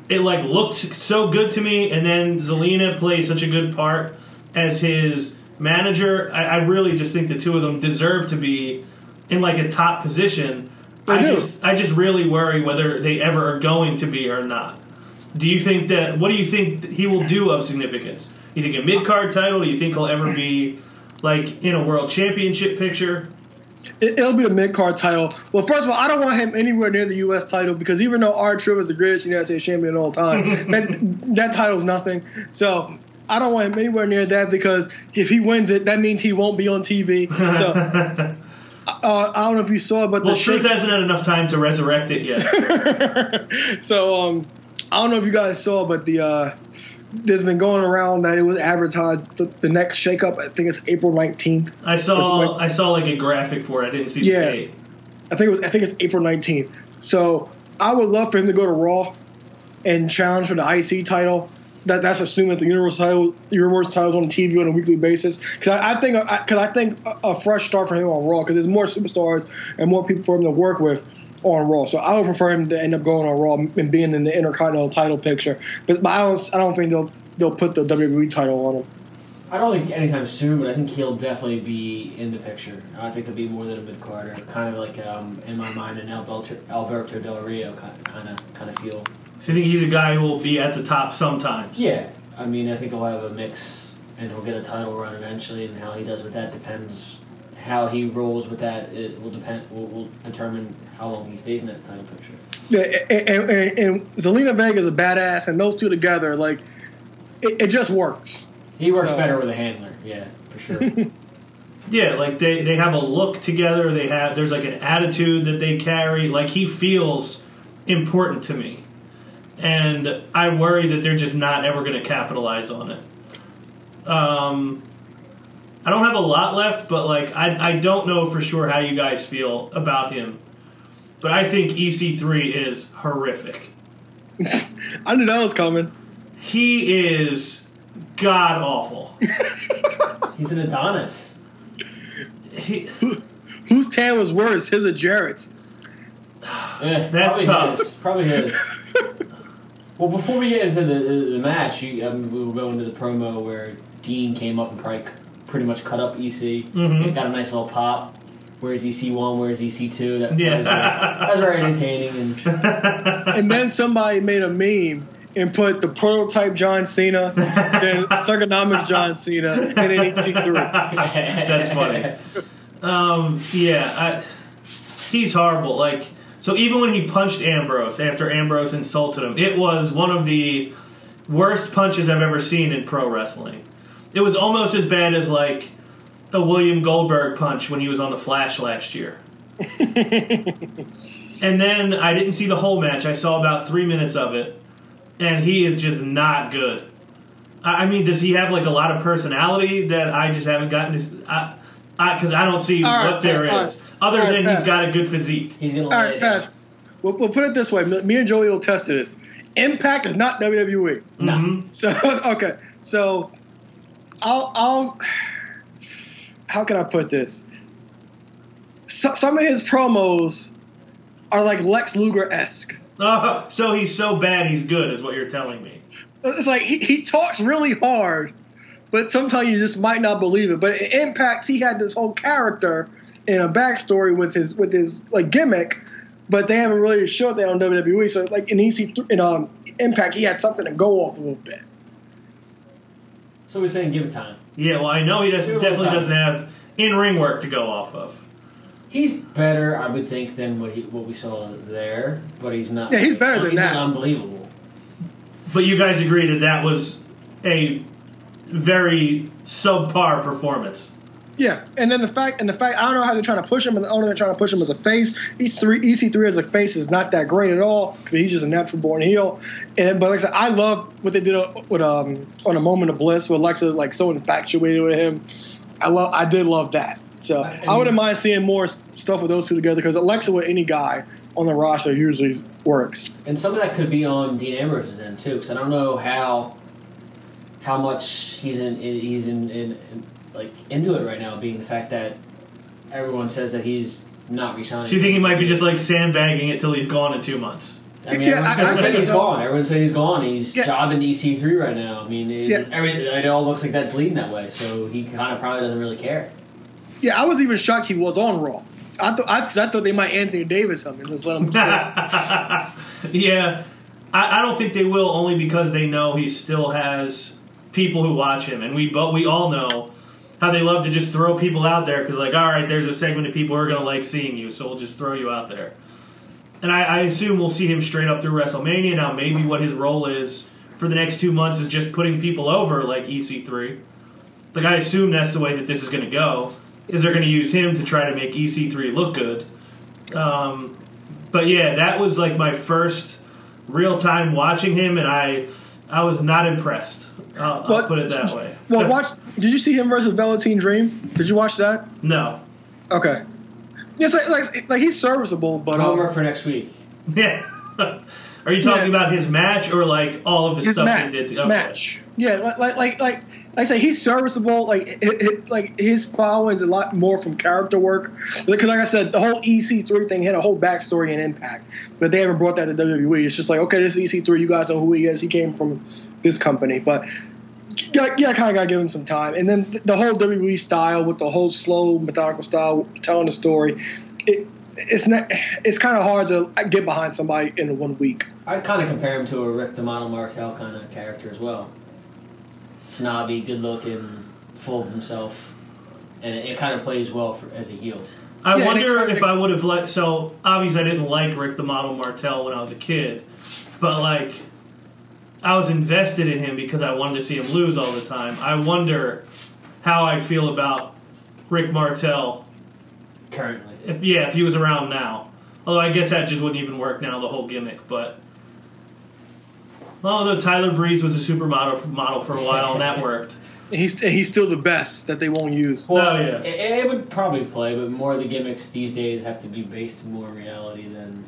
it like looked so good to me. And then Zelina plays such a good part as his manager. I, I really just think the two of them deserve to be in like a top position. They I do. just, I just really worry whether they ever are going to be or not. Do you think that? What do you think he will do of significance? You think a mid card title? Do you think he'll ever be like in a world championship picture? It, it'll be the mid card title. Well, first of all, I don't want him anywhere near the U.S. title because even though R Truth is the greatest United States champion of all time, that that title's nothing. So I don't want him anywhere near that because if he wins it, that means he won't be on TV. So uh, I don't know if you saw, but Well, the Truth hasn't had enough time to resurrect it yet. so um, I don't know if you guys saw, but the uh, there's been going around that it was advertised the, the next shakeup. I think it's April 19th. I saw, I saw like a graphic for it. I didn't see the Yeah. date. I think it was. I think it's April 19th. So I would love for him to go to Raw and challenge for the IC title. That that's assuming that the Universal title, Universal titles on TV on a weekly basis. Because I, I think because I, think a, a fresh start for him on Raw because there's more superstars and more people for him to work with on Raw. So I would prefer him to end up going on Raw and being in the Intercontinental title picture. But, but I don't I don't think they'll they'll put the WWE title on him. I don't think anytime soon, but I think he'll definitely be in the picture. I think he'll be more than a mid carder, kind of like um, in my mind an Alberto, Alberto Del Rio kind of kind of feel. So you think he's a guy who will be at the top sometimes? Yeah, I mean, I think he'll have a mix, and he'll get a title run eventually. And how he does with that depends. How he rolls with that it will depend. Will, will determine how long he stays in that title picture. Yeah, and, and, and, and Zelina Vega is a badass, and those two together, like, it, it just works. He works So- better with a handler. Yeah, for sure. Yeah, like they, they have a look together. They have there's like an attitude that they carry. Like he feels important to me, and I worry that they're just not ever going to capitalize on it. Um, I don't have a lot left, but like I I don't know for sure how you guys feel about him, but I think EC3 is horrific. I knew that was coming. He is god awful. He's an Adonis. He, Whose tan was worse, his or Jarrett's? Eh, That's probably tough. His, probably his. Well, before we get into the, the, the match, you, um, we will go into the promo where Dean came up and probably c- pretty much cut up EC. Mhm. It got a nice little pop. Where's EC one? Where's EC two? That, Yeah. that, was very, that was very entertaining. And and then somebody made a meme and put the prototype John Cena, then Thuganomics John Cena, and then EC3. That's funny. Um, yeah, I, he's horrible. Like, so even when he punched Ambrose after Ambrose insulted him, it was one of the worst punches I've ever seen in pro wrestling. It was almost as bad as like a William Goldberg punch when he was on the Flash last year. and then I didn't see the whole match. I saw about three minutes of it, and he is just not good. I I mean, does he have like a lot of personality that I just haven't gotten? To, I, because I, don't see right, what there is, other all right, than he's got a good physique. He's gonna All lay right, it down. Pat, we'll, we'll put it this way. Me me and Joey will test this. Impact is not WWE. No. Mhm. So, okay. So, I'll, I'll. How can I put this? So, some of his promos are like Lex Luger esque. Uh, so he's so bad he's good, is what you're telling me. It's like he, he talks really hard, but sometimes you just might not believe it. But in Impact, he had this whole character and a backstory with his with his like gimmick, but they haven't really showed that on WWE. So like in EC in um Impact, he had something to go off a little bit. So we're saying give it time. Yeah, well, I know he does, Two definitely doesn't have in ring work to go off of. He's better, I would think, than what he, what we saw there, but he's not. Yeah, he's better than he's that. Unbelievable. But you guys agree that that was a very subpar performance. Yeah, and then the fact and the fact I don't know how they're trying to push him, and the only they're trying to push him as a face. He's three EC3 as a face is not that great at all because he's just a natural born heel. And but like I said, I love what they did with um on a moment of bliss with Alexa like so infatuated with him. I love I did love that. So I I, wouldn't mind seeing more stuff with those two together because Alexa with any guy on the roster usually works. And some of that could be on Dean Ambrose's end too, because I don't know how how much he's in he's in, in, in like into it right now, being the fact that everyone says that he's not resigning. So you think he might be just like sandbagging it till he's gone in two months? I mean, Yeah, everyone, I- I said he's so. gone. Everyone said he's gone. He's Yeah. jobbing EC3 right now. I mean, it, Yeah. every, it all looks like that's leading that way. So he kind of probably doesn't really care. Yeah, I was even shocked he was on Raw. I thought I, 'cause I thought they might Anthony Davis him and just let him. yeah, I, I don't think they will only because they know he still has people who watch him, and we but we all know how they love to just throw people out there because like, all right, there's a segment of people who are gonna like seeing you, so we'll just throw you out there. And I, I assume we'll see him straight up through WrestleMania. Now, maybe what his role is for the next two months is just putting people over like EC3. Like I assume that's the way that this is going to go. Is they're going to use him to try to make EC3 look good. Um, but yeah, that was like my first real time watching him, and I I was not impressed. I'll, I'll put it that way. Well, watch. Did you see him versus Velveteen Dream? Did you watch that? no. Okay. Yeah, it's like, like, like he's serviceable, but um, Homework for next week. Yeah. Are you talking Yeah. about his match or like all of the his stuff match, he did? To, okay. match. Yeah, like like like like I say, he's serviceable. Like it, it, like his following is a lot more from character work. Because like I said, the whole EC3 thing had a whole backstory and impact, but they haven't brought that to WWE. It's just like okay, this is EC3. You guys know who he is. He came from this company, but. Yeah, yeah, kind of gotta give him some time, and then the whole WWE style with the whole slow, methodical style telling the story, it, it's not, it's kind of hard to uh, get behind somebody in one week. I'd kind of compare him to a Rick the Model Martel kind of character as well. Snobby, good looking, full of himself, and it, it kind of plays well for, as a heel. I Yeah, wonder if I would have let. So obviously, I didn't like Rick the Model Martel when I was a kid, but like, I was invested in him because I wanted to see him lose all the time. I wonder how I'd feel about Rick Martel Currently, if yeah, if he was around now. Although I guess that just wouldn't even work now, the whole gimmick. But although Tyler Breeze was a supermodel model for a while, and that worked. He's he's still the best that they won't use. Oh, yeah. it, it would probably play, but more of the gimmicks these days have to be based more reality than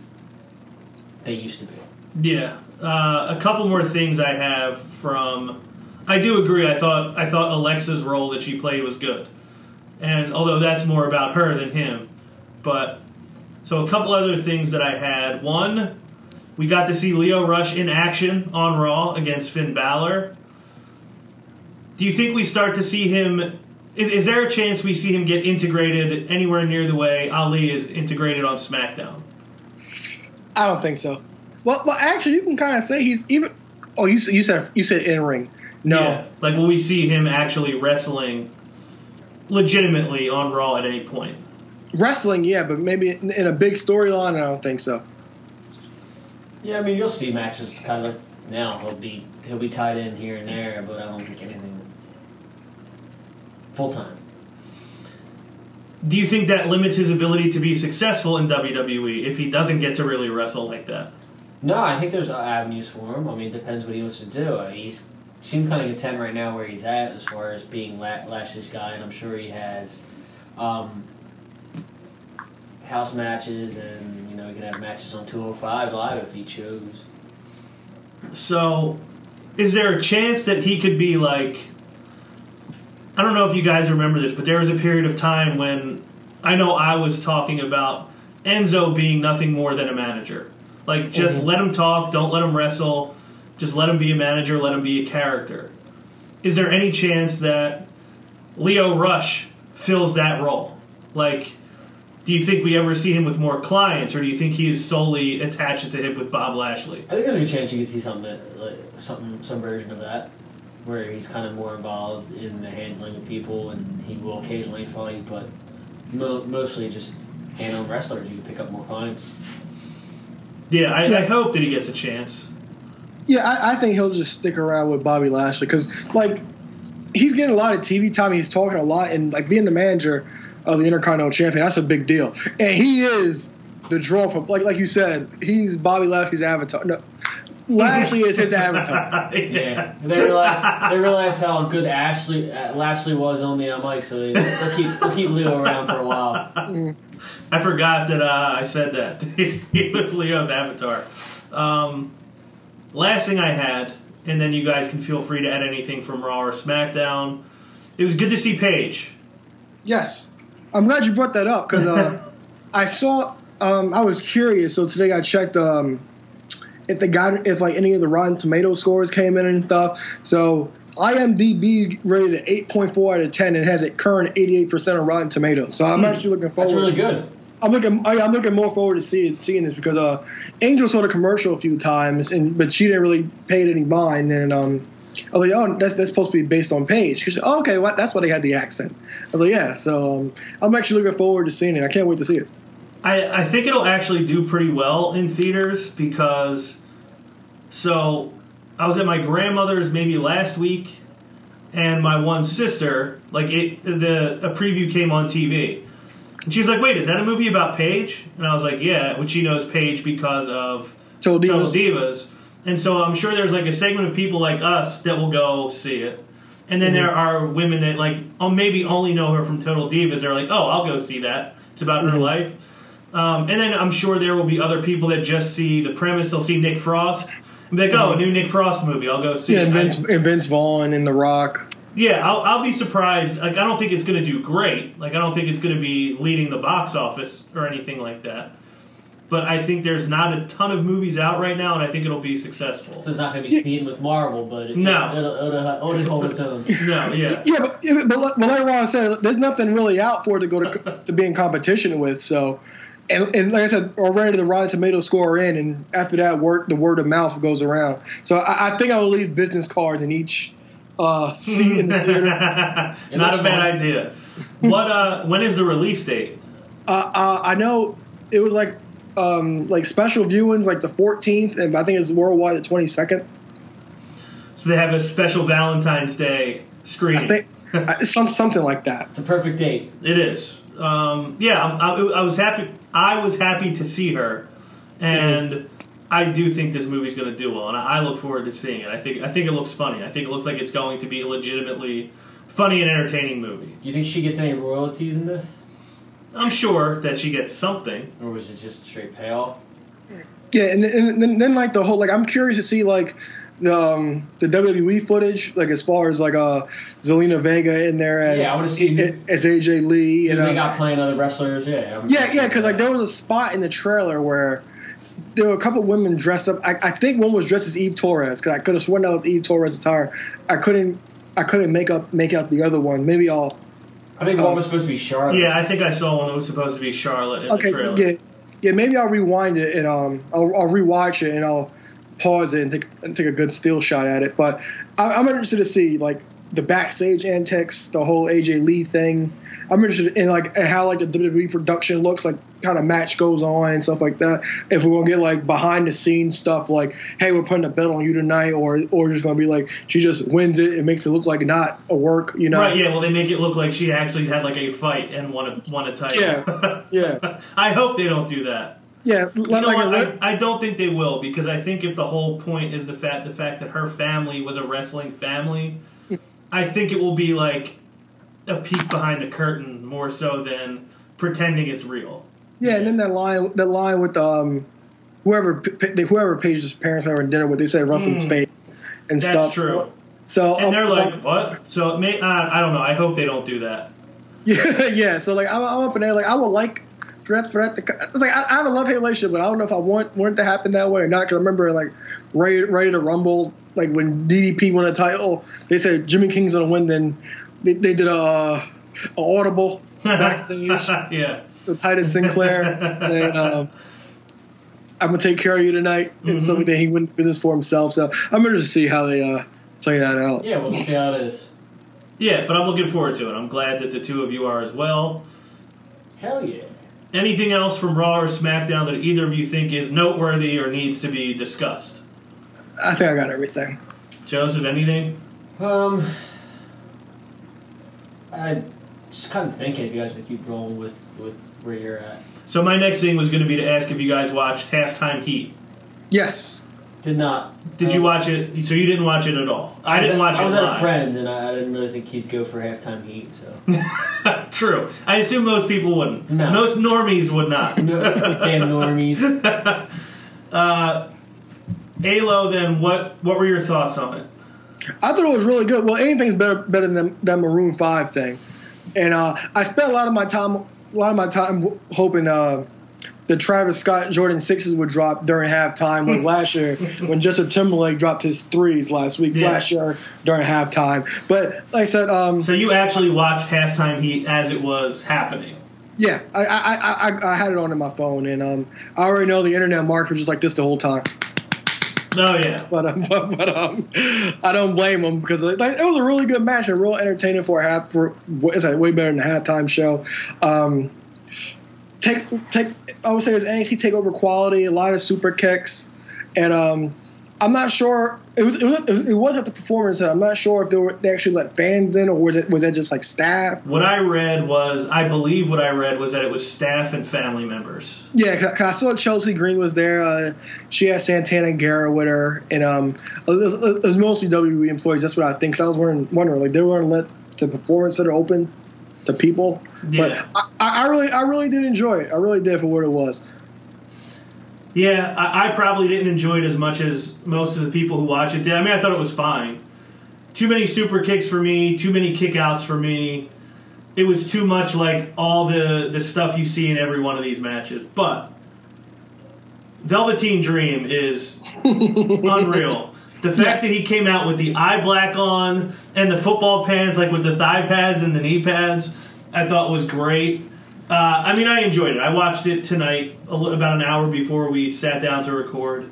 they used to be. Yeah, uh, a couple more things I have from. I do agree. I thought I thought Alexa's role that she played was good, and although that's more about her than him, but so a couple other things that I had. One, we got to see Lio Rush in action on Raw against Finn Balor. Do you think we start to see him? Is, is there a chance we see him get integrated anywhere near the way Ali is integrated on SmackDown? I don't think so. Well, well, actually, you can kind of say he's even. Oh, you you said you said in ring. No, Yeah. Like, will we see him actually wrestling legitimately on Raw at any point? wrestling, yeah, but maybe in, in a big storyline, I don't think so. Yeah, I mean you'll see matches kind of like now. He'll be he'll be tied in here and there, but I don't think anything full time. Do you think that limits his ability to be successful in WWE if he doesn't get to really wrestle like that? No, I think there's avenues for him. I mean, it depends what he wants to do. Uh, He's seems kind of content right now where he's at as far as being La- Lashley's guy, and I'm sure he has um, house matches, and you know he can have matches on 205 live if he chose. So, is there a chance that he could be like I don't know if you guys remember this, but there was a period of time when I know I was talking about Enzo being nothing more than a manager. Like, just mm-hmm. let him talk, don't let him wrestle, just let him be a manager, let him be a character. Is there any chance that Lio Rush fills that role? Like, do you think we ever see him with more clients, or do you think he is solely attached at the hip with Bob Lashley? I think there's a good chance you could see something like something some version of that, where he's kind of more involved in the handling of people, and he will occasionally fight, but mo- mostly just handling wrestlers. You can pick up more clients. Yeah, I, I hope that he gets a chance. Yeah, I, I think he'll just stick around with Bobby Lashley because, like, he's getting a lot of TV time. He's talking a lot, and like being the manager of the Intercontinental Champion, that's a big deal. And he is the draw from, like, like you said, he's Bobby Lashley's avatar. No, Lashley is his avatar. Yeah, they realized they realized how good Ashley uh, Lashley was on the uh, mic, so they, they'll keep they'll keep Lio around for a while. I forgot that uh, I said that. he was Lio's avatar. Um, last thing I had, and then you guys can feel free to add anything from Raw or SmackDown. It was good to see Paige. Yes, I'm glad you brought that up because uh, I saw. Um, I was curious, so today I checked um, if they got if like any of the Rotten Tomato scores came in and stuff. So IMDb rated it 8.4 out of 10 and has a current 88% of Rotten Tomatoes. So I'm actually looking forward. That's really good. I'm looking. I, I'm looking more forward to seeing seeing this because uh, Angel saw the commercial a few times, and but she didn't really pay it any mind. And um, I was like, oh, that's that's supposed to be based on Paige. She said, oh, okay, what? That's why they had the accent. I was like, yeah. So um, I'm actually looking forward to seeing it. I can't wait to see it. I, I think it'll actually do pretty well in theaters because so I was at my grandmother's maybe last week and my one sister like it the a preview came on TV and she was like wait is that a movie about Paige? And I was like yeah which she knows Paige because of Total Total Divas. Divas. And so I'm sure there's like a segment of people like us that will go see it. And then Mm-hmm. there are women that like oh maybe only know her from Total Divas. They're like oh I'll go see that. It's about Mm-hmm. her life um, and then I'm sure there will be other people that just see the premise. They'll see Nick Frost and be like, "Oh, a new Nick Frost movie. I'll go see." Yeah, it." and Vince, and Vince Vaughn and The Rock. yeah, I'll, I'll be surprised. Like, I don't think it's going to do great. Like, I don't think it's going to be leading the box office or anything like that. But I think there's not a ton of movies out right now, and I think it'll be successful. So it's not going to be competing with Marvel, but it, No. it'll, it'll, it'll hold its own. no, yeah, Yeah, but, yeah, but, like- but like Ron said, there's nothing really out for it to go to to be in competition with. So, and, and like I said, already the Rotten Tomato score are in, and after that, word the word of mouth goes around. So I, I think I will leave business cards in each uh, seat in the theater. not a that's bad idea. What? Uh, when is the release date? Uh, uh, I know it was like um, like special viewings, like the 14th, and I think it's worldwide the 22nd. So they have a special Valentine's Day screening. I think I- some something like that. It's a perfect date. It is. Um, yeah, I'm- I, I was happy. I was happy to see her, and I do think this movie's going to do well, and I, I look forward to seeing it. I think I think it looks funny. I think it looks like it's going to be a legitimately funny and entertaining movie. Do you think she gets any royalties in this, I'm sure that she gets something. or was it just a straight payoff? Yeah, and, and then, then like the whole like I'm curious to see like the um, the WWE footage, like as far as like uh Zelina Vega in there as Yeah, I wanna see who- as AJ Lee And and they got playing other wrestlers. Yeah, yeah yeah because like there was a spot in the trailer where there were a couple women dressed up. I, I think one was dressed as Eve Torres because I could have sworn that was Eve Torres attire. I couldn't I couldn't make up make out the other one. Maybe I'll I think one was supposed to be Charlotte. Yeah, I think I saw one that was supposed to be Charlotte in okay the trailer. yeah yeah maybe I'll rewind it and um I'll, I'll rewatch it and I'll pause it and take and take a good still shot at it. But I, I'm interested to see like the backstage antics, the whole AJ Lee thing. I'm interested in like how like the WWE production looks, like kind of match goes on and stuff like that. If we're gonna get like behind the scenes stuff, like hey, we're putting a bet on you tonight, or or just gonna be like she just wins it and makes it look like not a work, you know? Right, yeah. Well, they make it look like she actually had like a fight and won a won a title. Yeah, yeah, I hope they don't do that. Yeah. You know like what? I, I don't think they will because I think if the whole point is the fact the fact that her family was a wrestling family, I think it will be like a peek behind the curtain more so than pretending it's real. Yeah, and then that line, that line with um, whoever whoever Paige's parents were having dinner with, they said Russell's Mm. face and That's stuff. true. So So And um, they're so- like, what? So it may, uh, I don't know. I hope they don't do that. Yeah, yeah. So like I'm, I'm up in there, like I would like for that for that to. It's like I, I have a love hate relationship, but I don't know if I want want it to happen that way or not. Because I remember like right right ready to rumble, like when DDP won a title, they said Jimmy King's gonna win. Then they, they did a, a audible backstage yeah. with Titus Sinclair, and um, I'm gonna take care of you tonight, and so Mhm. then he went business for himself. So I'm interested to see how they uh, play that out. Yeah, we'll see how it is. Yeah, but I'm looking forward to it. I'm glad that the two of you are as well. Hell yeah. Anything else from Raw or SmackDown that either of you think is noteworthy or needs to be discussed? I think I got everything. Joseph, anything? Um, I just kind of thinking if you guys would keep rolling with with where you're at. So my next thing was going to be to ask if you guys watched Halftime Heat. Yes. Did not. Did you Um, watch it? So you didn't watch it at all. I was didn't at- watch it I was live. at a friend, and I, I didn't really think he'd go for halftime heat. So True. I assume most people wouldn't. No. Most normies would not. no, damn normies. uh, Alo, then what? What were your thoughts on it? I thought it was really good. Well, anything's better better than that Maroon Five thing, and uh, I spent a lot of my time, a lot of my time w- hoping uh, the Travis Scott Jordan sixes would drop during halftime. When last year, when Justin Timberlake dropped his threes last week, Yeah. last year during halftime. But like I said, um, So you actually watched Halftime Heat as it was happening. yeah, I, I, I, I, had it on in my phone, and um, I already know the internet market was just like this the whole time. Oh yeah. But um, but, but um, I don't blame them because like, it was a really good match and real entertaining for a half. For it's like way better than the halftime show. Um, take take I would say it's NXT takeover quality. A lot of super kicks, and um, I'm not sure it was it was, it was at the performance. center. I'm not sure if they were they actually let fans in or was it was that just like staff? What I read was, I believe what I read was that it was staff and family members. Yeah, 'cause I saw Chelsea Green was there. Uh, she had Santana Garrett with her, and um, it was, it was mostly WWE employees. That's what I think. 'Cause I was wondering, wondering like they weren't let the performance center open to people. Yeah. But I, I really, I really did enjoy it. I really did for what it was. Yeah, I, I probably didn't enjoy it as much as most of the people who watch it did. I mean, I thought it was fine. Too many super kicks for me. Too many kickouts for me. It was too much like all the the stuff you see in every one of these matches. But Velveteen Dream is unreal. The fact Yes. that he came out with the eye black on and the football pads, like with the thigh pads and the knee pads, I thought was great. Uh, I mean, I enjoyed it. I watched it tonight, about an hour before we sat down to record,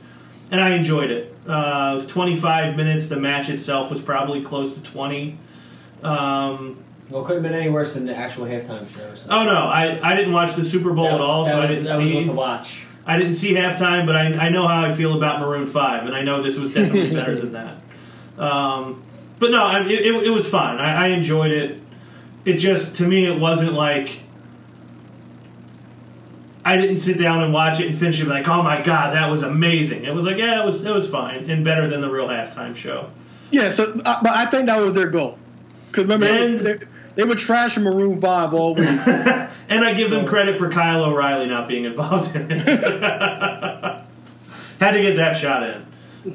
and I enjoyed it. Uh, it was 25 minutes. The match itself was probably close to 20. Um, Well, it couldn't have been any worse than the actual halftime show. Oh no, I, I didn't watch the Super Bowl That- at all, so was, I didn't that was see. what to watch. I didn't see halftime, but I, I know how I feel about Maroon Five, and I know this was definitely better than that. Um, but no, I, it, it, it was fun. I, I enjoyed it. It just to me, it wasn't like I didn't sit down and watch it and finish it like, oh my god, that was amazing. It was like, yeah, it was it was fine and better than the real halftime show. Yeah. So, uh, but I think that was their goal. Because remember, they, And- they, they were trashing Maroon Five all week. And I give them credit for Kyle O'Reilly not being involved in it. Had to get that shot in.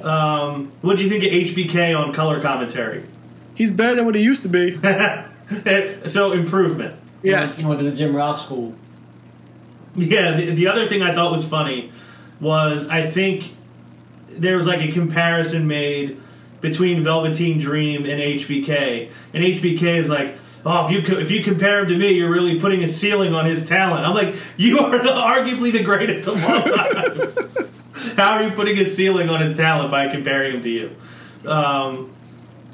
Um, what do you think of HBK on color commentary? He's better than what he used to be. so improvement. Yes. He went to the Jim Ross school. Yeah. The, the other thing I thought was funny was I think there was like a comparison made between Velveteen Dream and HBK, and HBK is like. Oh, if you co- if you compare him to me, you're really putting a ceiling on his talent. I'm like, you are the, arguably the greatest of all time. How are you putting a ceiling on his talent by comparing him to you? Um,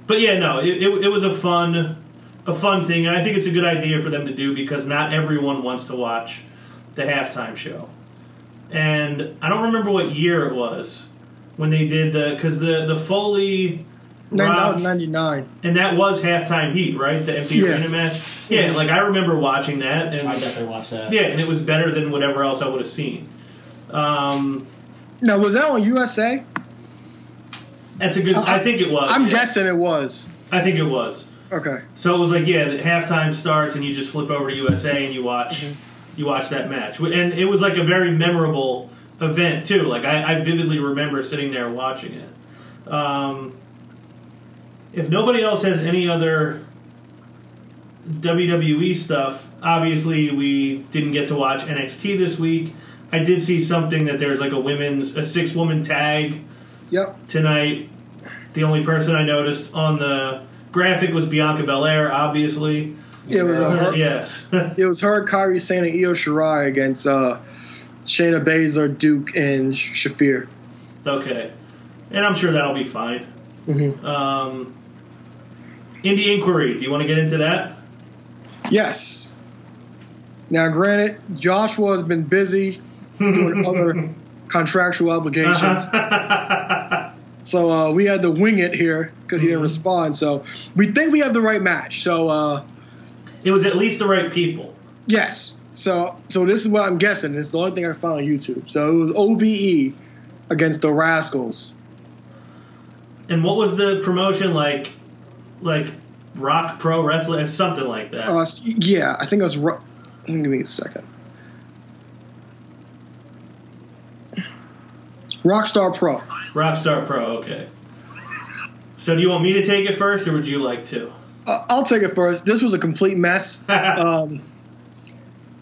but yeah, no, it, it, it was a fun, a fun thing, and I think it's a good idea for them to do because not everyone wants to watch the halftime show. And I don't remember what year it was when they did the because the the Foley. That Rock- ninety nine. and that was halftime heat, right? The empty Yeah. arena match. Yeah, like I remember watching that, and I definitely watched that. yeah, and it was better than whatever else I would have seen. Um, Now was that on USA? that's a good. I, think it was. I'm yeah. guessing it was. I think it was. Okay. So it was like, yeah, the halftime starts, and you just flip over to USA and you watch, you watch that match, and it was like a very memorable event too. Like I, I vividly remember sitting there watching it. Um, if nobody else has any other WWE stuff, obviously we didn't get to watch NXT this week. I did see something that there's like a women's a six woman tag Yep. tonight. The only person I noticed on the graphic was Bianca Belair, obviously. It was a her, yes. it was her, Kairi Sane, and Io Shirai against uh, Shayna Baszler, Duke, and Shafir. okay. And I'm sure that'll be fine. Mhm. Um, Indie Inquiry, do you want to get into that? Yes. Now, granted, Joshua has been busy doing other contractual obligations. So uh, we had to wing it here because he didn't respond. So we think we have the right match. So uh, It was at least the right people. yes. So so this is what I'm guessing. It's the only thing I found on YouTube. So it was OVE against the Rascals. And what was the promotion like? Like Rock Pro Wrestling, something like that. Uh, yeah, I think it was. Ro- Give me a second. Rockstar Pro. Rockstar Pro, okay. So do you want me to take it first, or would you like to? Uh, I'll take it first. This was a complete mess. um,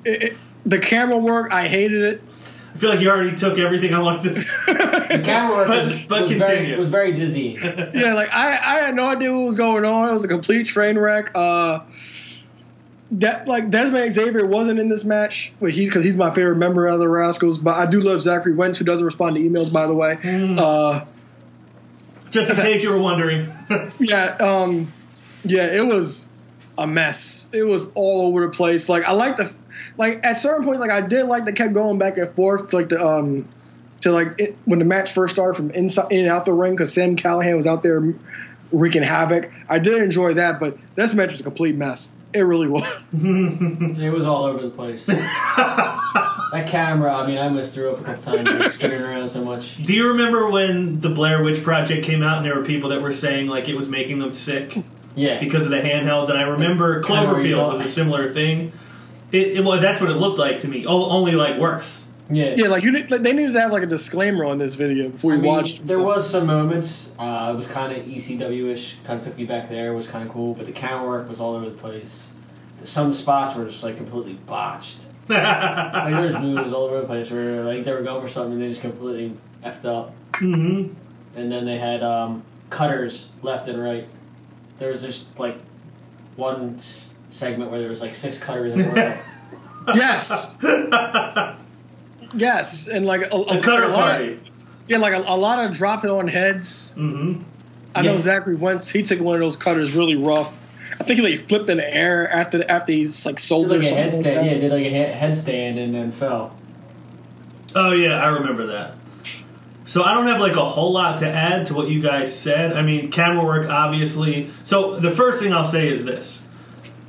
it, it, the camera work, I hated it. I feel like you already took everything I wanted to. The camera work But- was, but was continue. very was very dizzying. yeah, like I, I had no idea what was going on. It was a complete train wreck. Uh, that like Desmond Xavier wasn't in this match, but he because he's my favorite member of the Rascals. But I do love Zachary Wentz, who doesn't respond to emails, by the way. Uh, Just in case you were wondering. yeah, um, yeah, it was a mess. It was all over the place. Like I like the, like at certain points, like I did like they kept going back and forth, to, like the um, to like it, when the match first started from inside in and out the ring because Sam Callihan was out there wreaking havoc. I did enjoy that, but this match was a complete mess. It really was. It was all over the place. that camera, I mean, I almost threw up a couple times. It was spinning around so much. Do you remember when the Blair Witch Project came out and there were people that were saying like it was making them sick Yeah. because of the handhelds? And I remember That's kinda Cloverfield was a similar thing. It, it well, that's what it looked like to me. O- only like worse. Yeah. yeah, like you, need, like, they needed to have like a disclaimer on this video before I you mean, watched. there was some moments. Uh, it was kind of ECW-ish. Kind of took me back there. It was kind of cool, but the camera work was all over the place. Some spots were just like completely botched. Like there's moves all over the place where like they were going for something and they just completely effed up. hmm And then they had um, cutters left and right. There was just like one s- segment where there was like six cutters in a row. Yes. yes, and like a, A cutter a lot of- Yeah, like a, a lot of dropping on heads. hmm I know Zachary Wentz. He took one of those cutters really rough. I think he like flipped in the air after after he's like sold did or like a something. Like headstand. that. Yeah, did like a he- headstand and then fell. Oh yeah, I remember that. So I don't have like a whole lot to add to what you guys said. I mean, camera work obviously. So the first thing I'll say is this: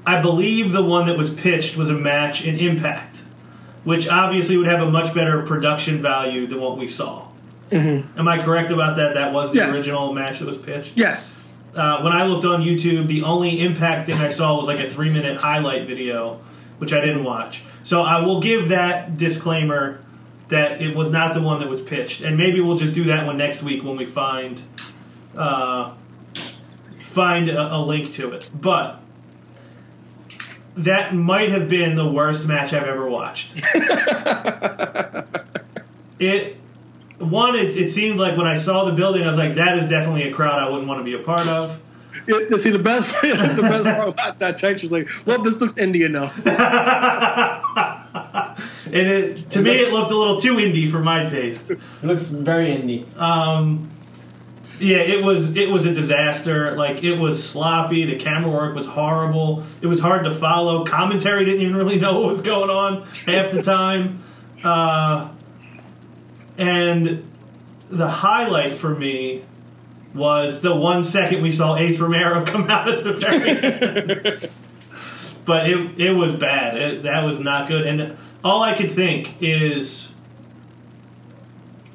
I believe the one that was pitched was a match in Impact, which obviously would have a much better production value than what we saw. Am I correct about that? That was the Yes. original match that was pitched. Yes. Uh, when I looked on YouTube, the only Impact thing I saw was like a three minute highlight video, which I didn't watch. So I will give that disclaimer that it was not the one that was pitched, and maybe we'll just do that one next week when we find uh, find a, a link to it. But that might have been the worst match I've ever watched. it one, it, it seemed like when I saw the building, I was like, that is definitely a crowd I wouldn't want to be a part of. Yeah, see the best the best part about that text was like, well, this looks indie enough. And it, to me, it looked a little too indie for my taste. It looks very indie. Um, yeah, it was it was a disaster. Like it was sloppy. The camera work was horrible. It was hard to follow. Commentary didn't even really know what was going on half the time. Uh, and the highlight for me was the one second we saw Ace Romero come out at the very end. but it it was bad. It, that was not good. And all I could think is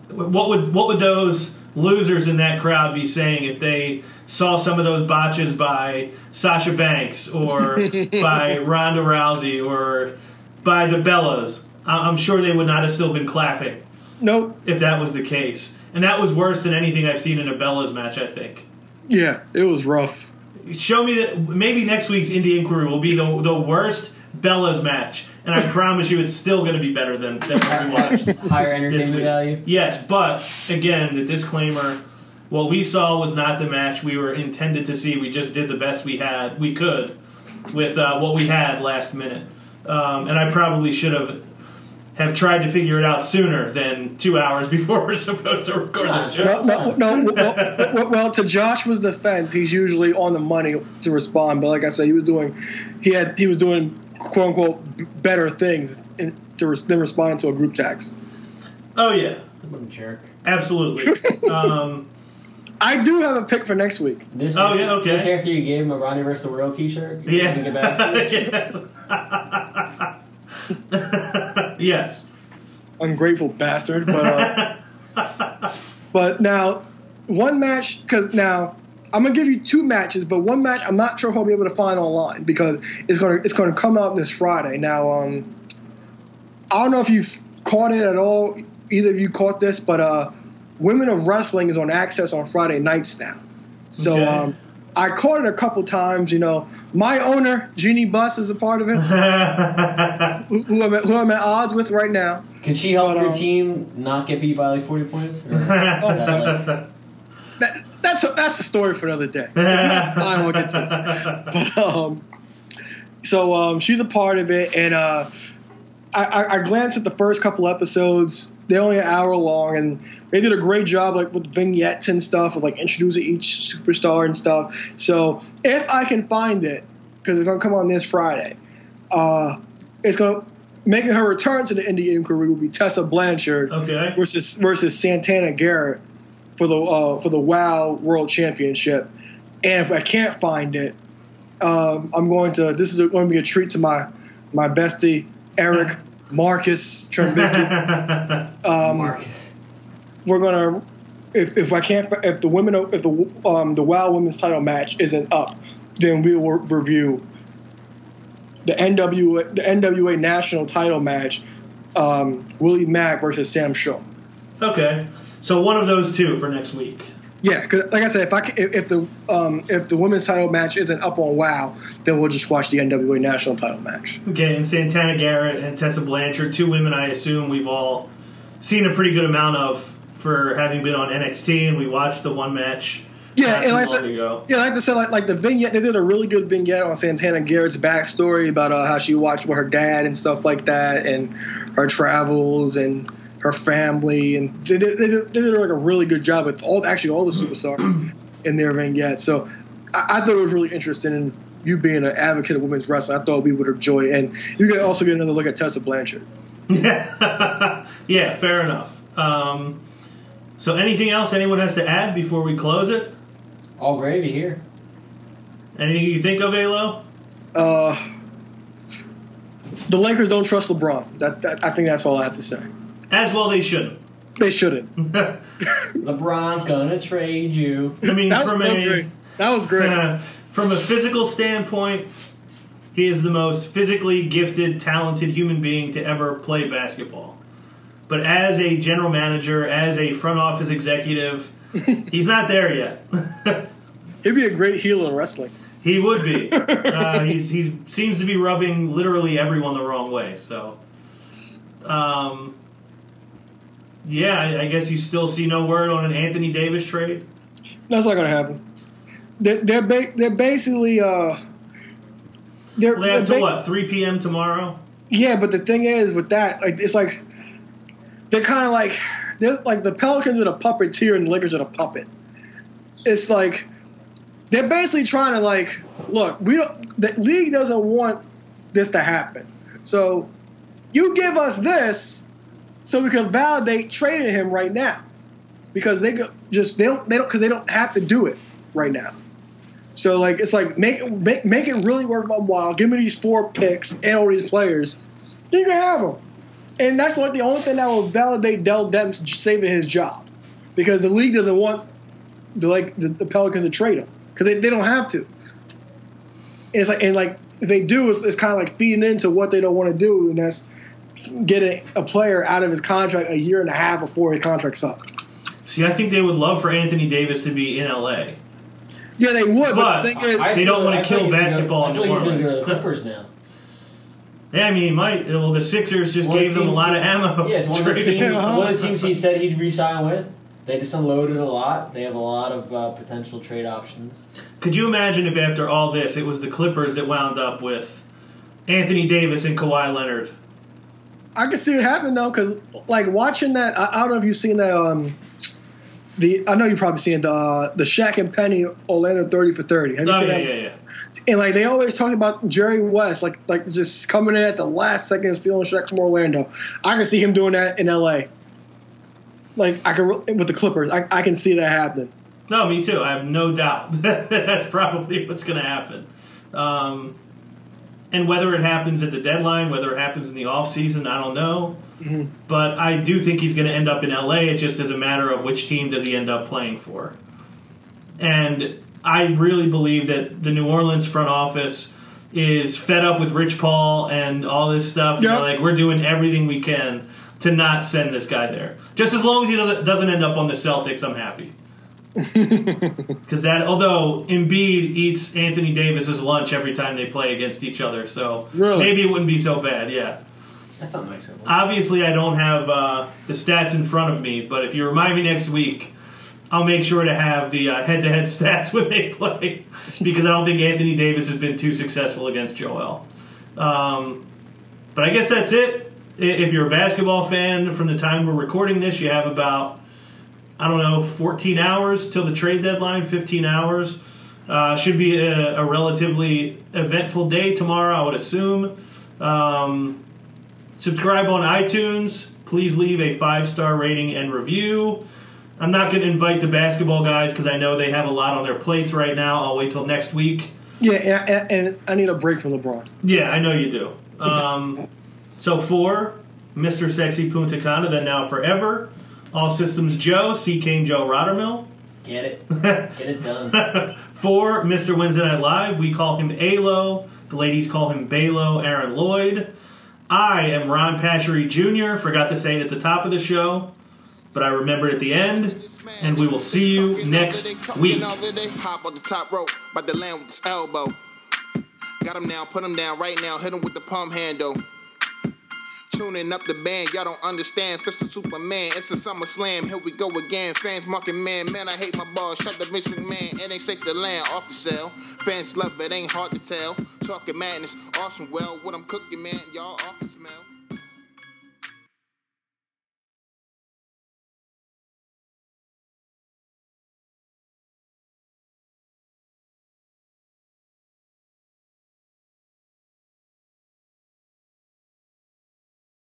what would what would those losers in that crowd be saying if they saw some of those botches by Sasha Banks or by Ronda Rousey or by the Bellas? I'm sure they would not have still been clapping Nope. if that was the case. And that was worse than anything I've seen in a Bellas match. I think. Yeah, it was rough. Show me that maybe next week's Indie Inquiry will be the the worst Bella's match, and I promise you, it's still going to be better than than what we watched. Higher this entertainment week. value. Yes, but again, the disclaimer: what we saw was not the match we were intended to see. We just did the best we had, we could, with uh, what we had last minute, um, and I probably should have have tried to figure it out sooner than two hours before we're supposed to record the show. No, no, no. Well, well, well, to Joshua's defense, he's usually on the money to respond. But like I said, he was doing, he had, he was doing quote unquote better things in, to res, than responding to a group text. Oh yeah, What a jerk. absolutely. um, I do have a pick for next week. This Oh, yeah, okay. This after you gave him a Ronnie vs. the World T-shirt. You Yeah. can get back to it? yes. ungrateful bastard. But uh, but now one match because now I'm gonna give you two matches, but one match I'm not sure if I'll be able to find online because it's gonna it's gonna come out this Friday. Now um, I don't know if you've caught it at all. Either of you caught this, but uh, Women of Wrestling is on Access on Friday nights now. So Okay. um, I caught it a couple times. You know, my owner Jeanie Buss is a part of it, who, who, I'm at, who I'm at odds with right now. Can she help But, your um, team not get beat by like 40 points? Or is that like, that, that's a, that's a story for another day. I won't get to that. But um, so um, she's a part of it, and uh, I, I, I glanced at the first couple episodes. They're only an hour long, and they did a great job, like with vignettes and stuff, of like introducing each superstar and stuff. So if I can find it, because it's gonna come on this Friday, uh, it's gonna making her return to the Indie Inquiry will be Tessa Blanchard okay. versus versus Santana Garrett for the uh, for the WoW World Championship. And if I can't find it, um, I'm going to. This is going to be a treat to my my bestie Eric Marcus Trembicki. Um, Marcus? we're gonna. If, if I can't, if the women, if the um, the WoW Women's Title match isn't up, then we will review the NWA the NWA National Title match, um, Willie Mack versus Sam Shaw. Okay. So one of those two for next week. Yeah, because like I said, if I if, if the um, if the women's title match isn't up on WoW, then we'll just watch the NWA national title match. Okay, and Santana Garrett and Tessa Blanchard, two women I assume we've all seen a pretty good amount of for having been on NXT, and we watched the one match Yeah, and like said, ago. yeah, like I said, like like the vignette, they did a really good vignette on Santana Garrett's backstory about uh, how she watched with her dad and stuff like that, and her travels and her family, and they did, they did, they did like a really good job with all actually all the superstars in their vignette. So I, I thought it was really interesting, and you being an advocate of women's wrestling, I thought we would enjoy it, and you can also get another look at Tessa Blanchard. Yeah, yeah, fair enough. Um, so, anything else anyone has to add before we close it? All gravy here. Anything you think of, Alo? Uh, the Lakers don't trust LeBron. That, that I think that's all I have to say. As well, they shouldn't. They shouldn't. LeBron's gonna trade you. I mean, That was so a great. That was great. Uh, from a physical standpoint, he is the most physically gifted, talented human being to ever play basketball. But as a general manager, as a front office executive, he's not there yet. He'd be a great heel in wrestling. he would be. Uh, he seems to be rubbing literally everyone the wrong way. So, um, yeah, I, I guess you still see no word on an Anthony Davis trade. That's not gonna happen. They're they're, ba- they're basically uh. They're, Well, they have they're ba- what, 3 p.m. tomorrow? Yeah, but the thing is with that, like it's like they're kind of like they're like the Pelicans are the puppeteer and the Lakers are the puppet. It's like they're basically trying to like look. We don't. The league doesn't want this to happen. So you give us this, so we can validate trading him right now, because they go, just they don't they don't because they don't have to do it right now. So like it's like make it make, make it really worth my while. Give me these four picks and all these players. You can have them, and that's like the only thing that will validate Dell Demps saving his job, because the league doesn't want the like the, the Pelicans to trade him because they, they don't have to. It's like and like if they do, it's, it's kind of like feeding into what they don't want to do, and that's getting a player out of his contract a year and a half before his contract's up. See, I think they would love for Anthony Davis to be in LA. Yeah, they would, but, But the thing is, I They don't wanna kill he's gonna go- basketball I in feel New he's gonna go to Orleans. the Clippers now. Yeah, I mean, he might. Well, the Sixers just One gave them a team lot of ammo. Yeah, it's one of the teams. Yeah. One of the teams he said he'd resign with. They just unloaded a lot. They have a lot of uh, potential trade options. Could you imagine if after all this, it was the Clippers that wound up with Anthony Davis and Kawhi Leonard? I can see it happen though, because like watching that, I, I don't know if you've seen that. Um, the I know you've probably seen the uh, the Shaq and Penny Orlando thirty for thirty. Have you Oh seen yeah, that? yeah, yeah. And like they always talk about Jerry West, like like just coming in at the last second and stealing Shaq from Orlando. I can see him doing that in L.A. Like I can with the Clippers, I, I can see that happening. No, me too. I have no doubt that that's probably what's going to happen. Um, and whether it happens at the deadline, whether it happens in the offseason, I don't know. Mm-hmm. But I do think he's going to end up in LA. It just is a matter of which team does he end up playing for. And I really believe that the New Orleans front office is fed up with Rich Paul and all this stuff. And Yeah. like, we're doing everything we can to not send this guy there. Just as long as he doesn't, doesn't end up on the Celtics, I'm happy. Because that, although Embiid eats Anthony Davis's lunch every time they play against each other, so Really? maybe it wouldn't be so bad. Yeah. That's not nice of him. Obviously, I don't have uh, the stats in front of me, but if you remind me next week, I'll make sure to have the uh, head-to-head stats when they play because I don't think Anthony Davis has been too successful against Joel. Um, but I guess that's it. If you're a basketball fan, from the time we're recording this, you have about I don't know 14 hours till the trade deadline. 15 hours uh, should be a, a relatively eventful day tomorrow, I would assume. Um, subscribe on iTunes. Please leave a five star rating and review. I'm not going to invite the basketball guys because I know they have a lot on their plates right now. I'll wait till next week. Yeah, and, and, and I need a break from LeBron. Yeah, I know you do. Um, so for Mr. Sexy Punta Cana, then now forever, All Systems Joe, C. King Joe Rottermill. Get it. Get it done. For Mr. Wednesday Night Live, we call him Alo. The ladies call him Balo Aaron Lloyd. I am Ron Pashery Jr. Forgot to say it at the top of the show, but I remembered at the end. And we will see you next week. Hop on the top rope, by the land with his elbow. Got him now, put him down right now, hit him with the palm handle. Tuning up the band, y'all don't understand. Fist of Superman, it's a SummerSlam. Here we go again. Fans marking man, man, I hate my balls. Shut the Vince McMahon, it ain't safe to land off the cell. Fans love it, ain't hard to tell. Talking madness, awesome. Well, what I'm cooking, man, y'all off the smell.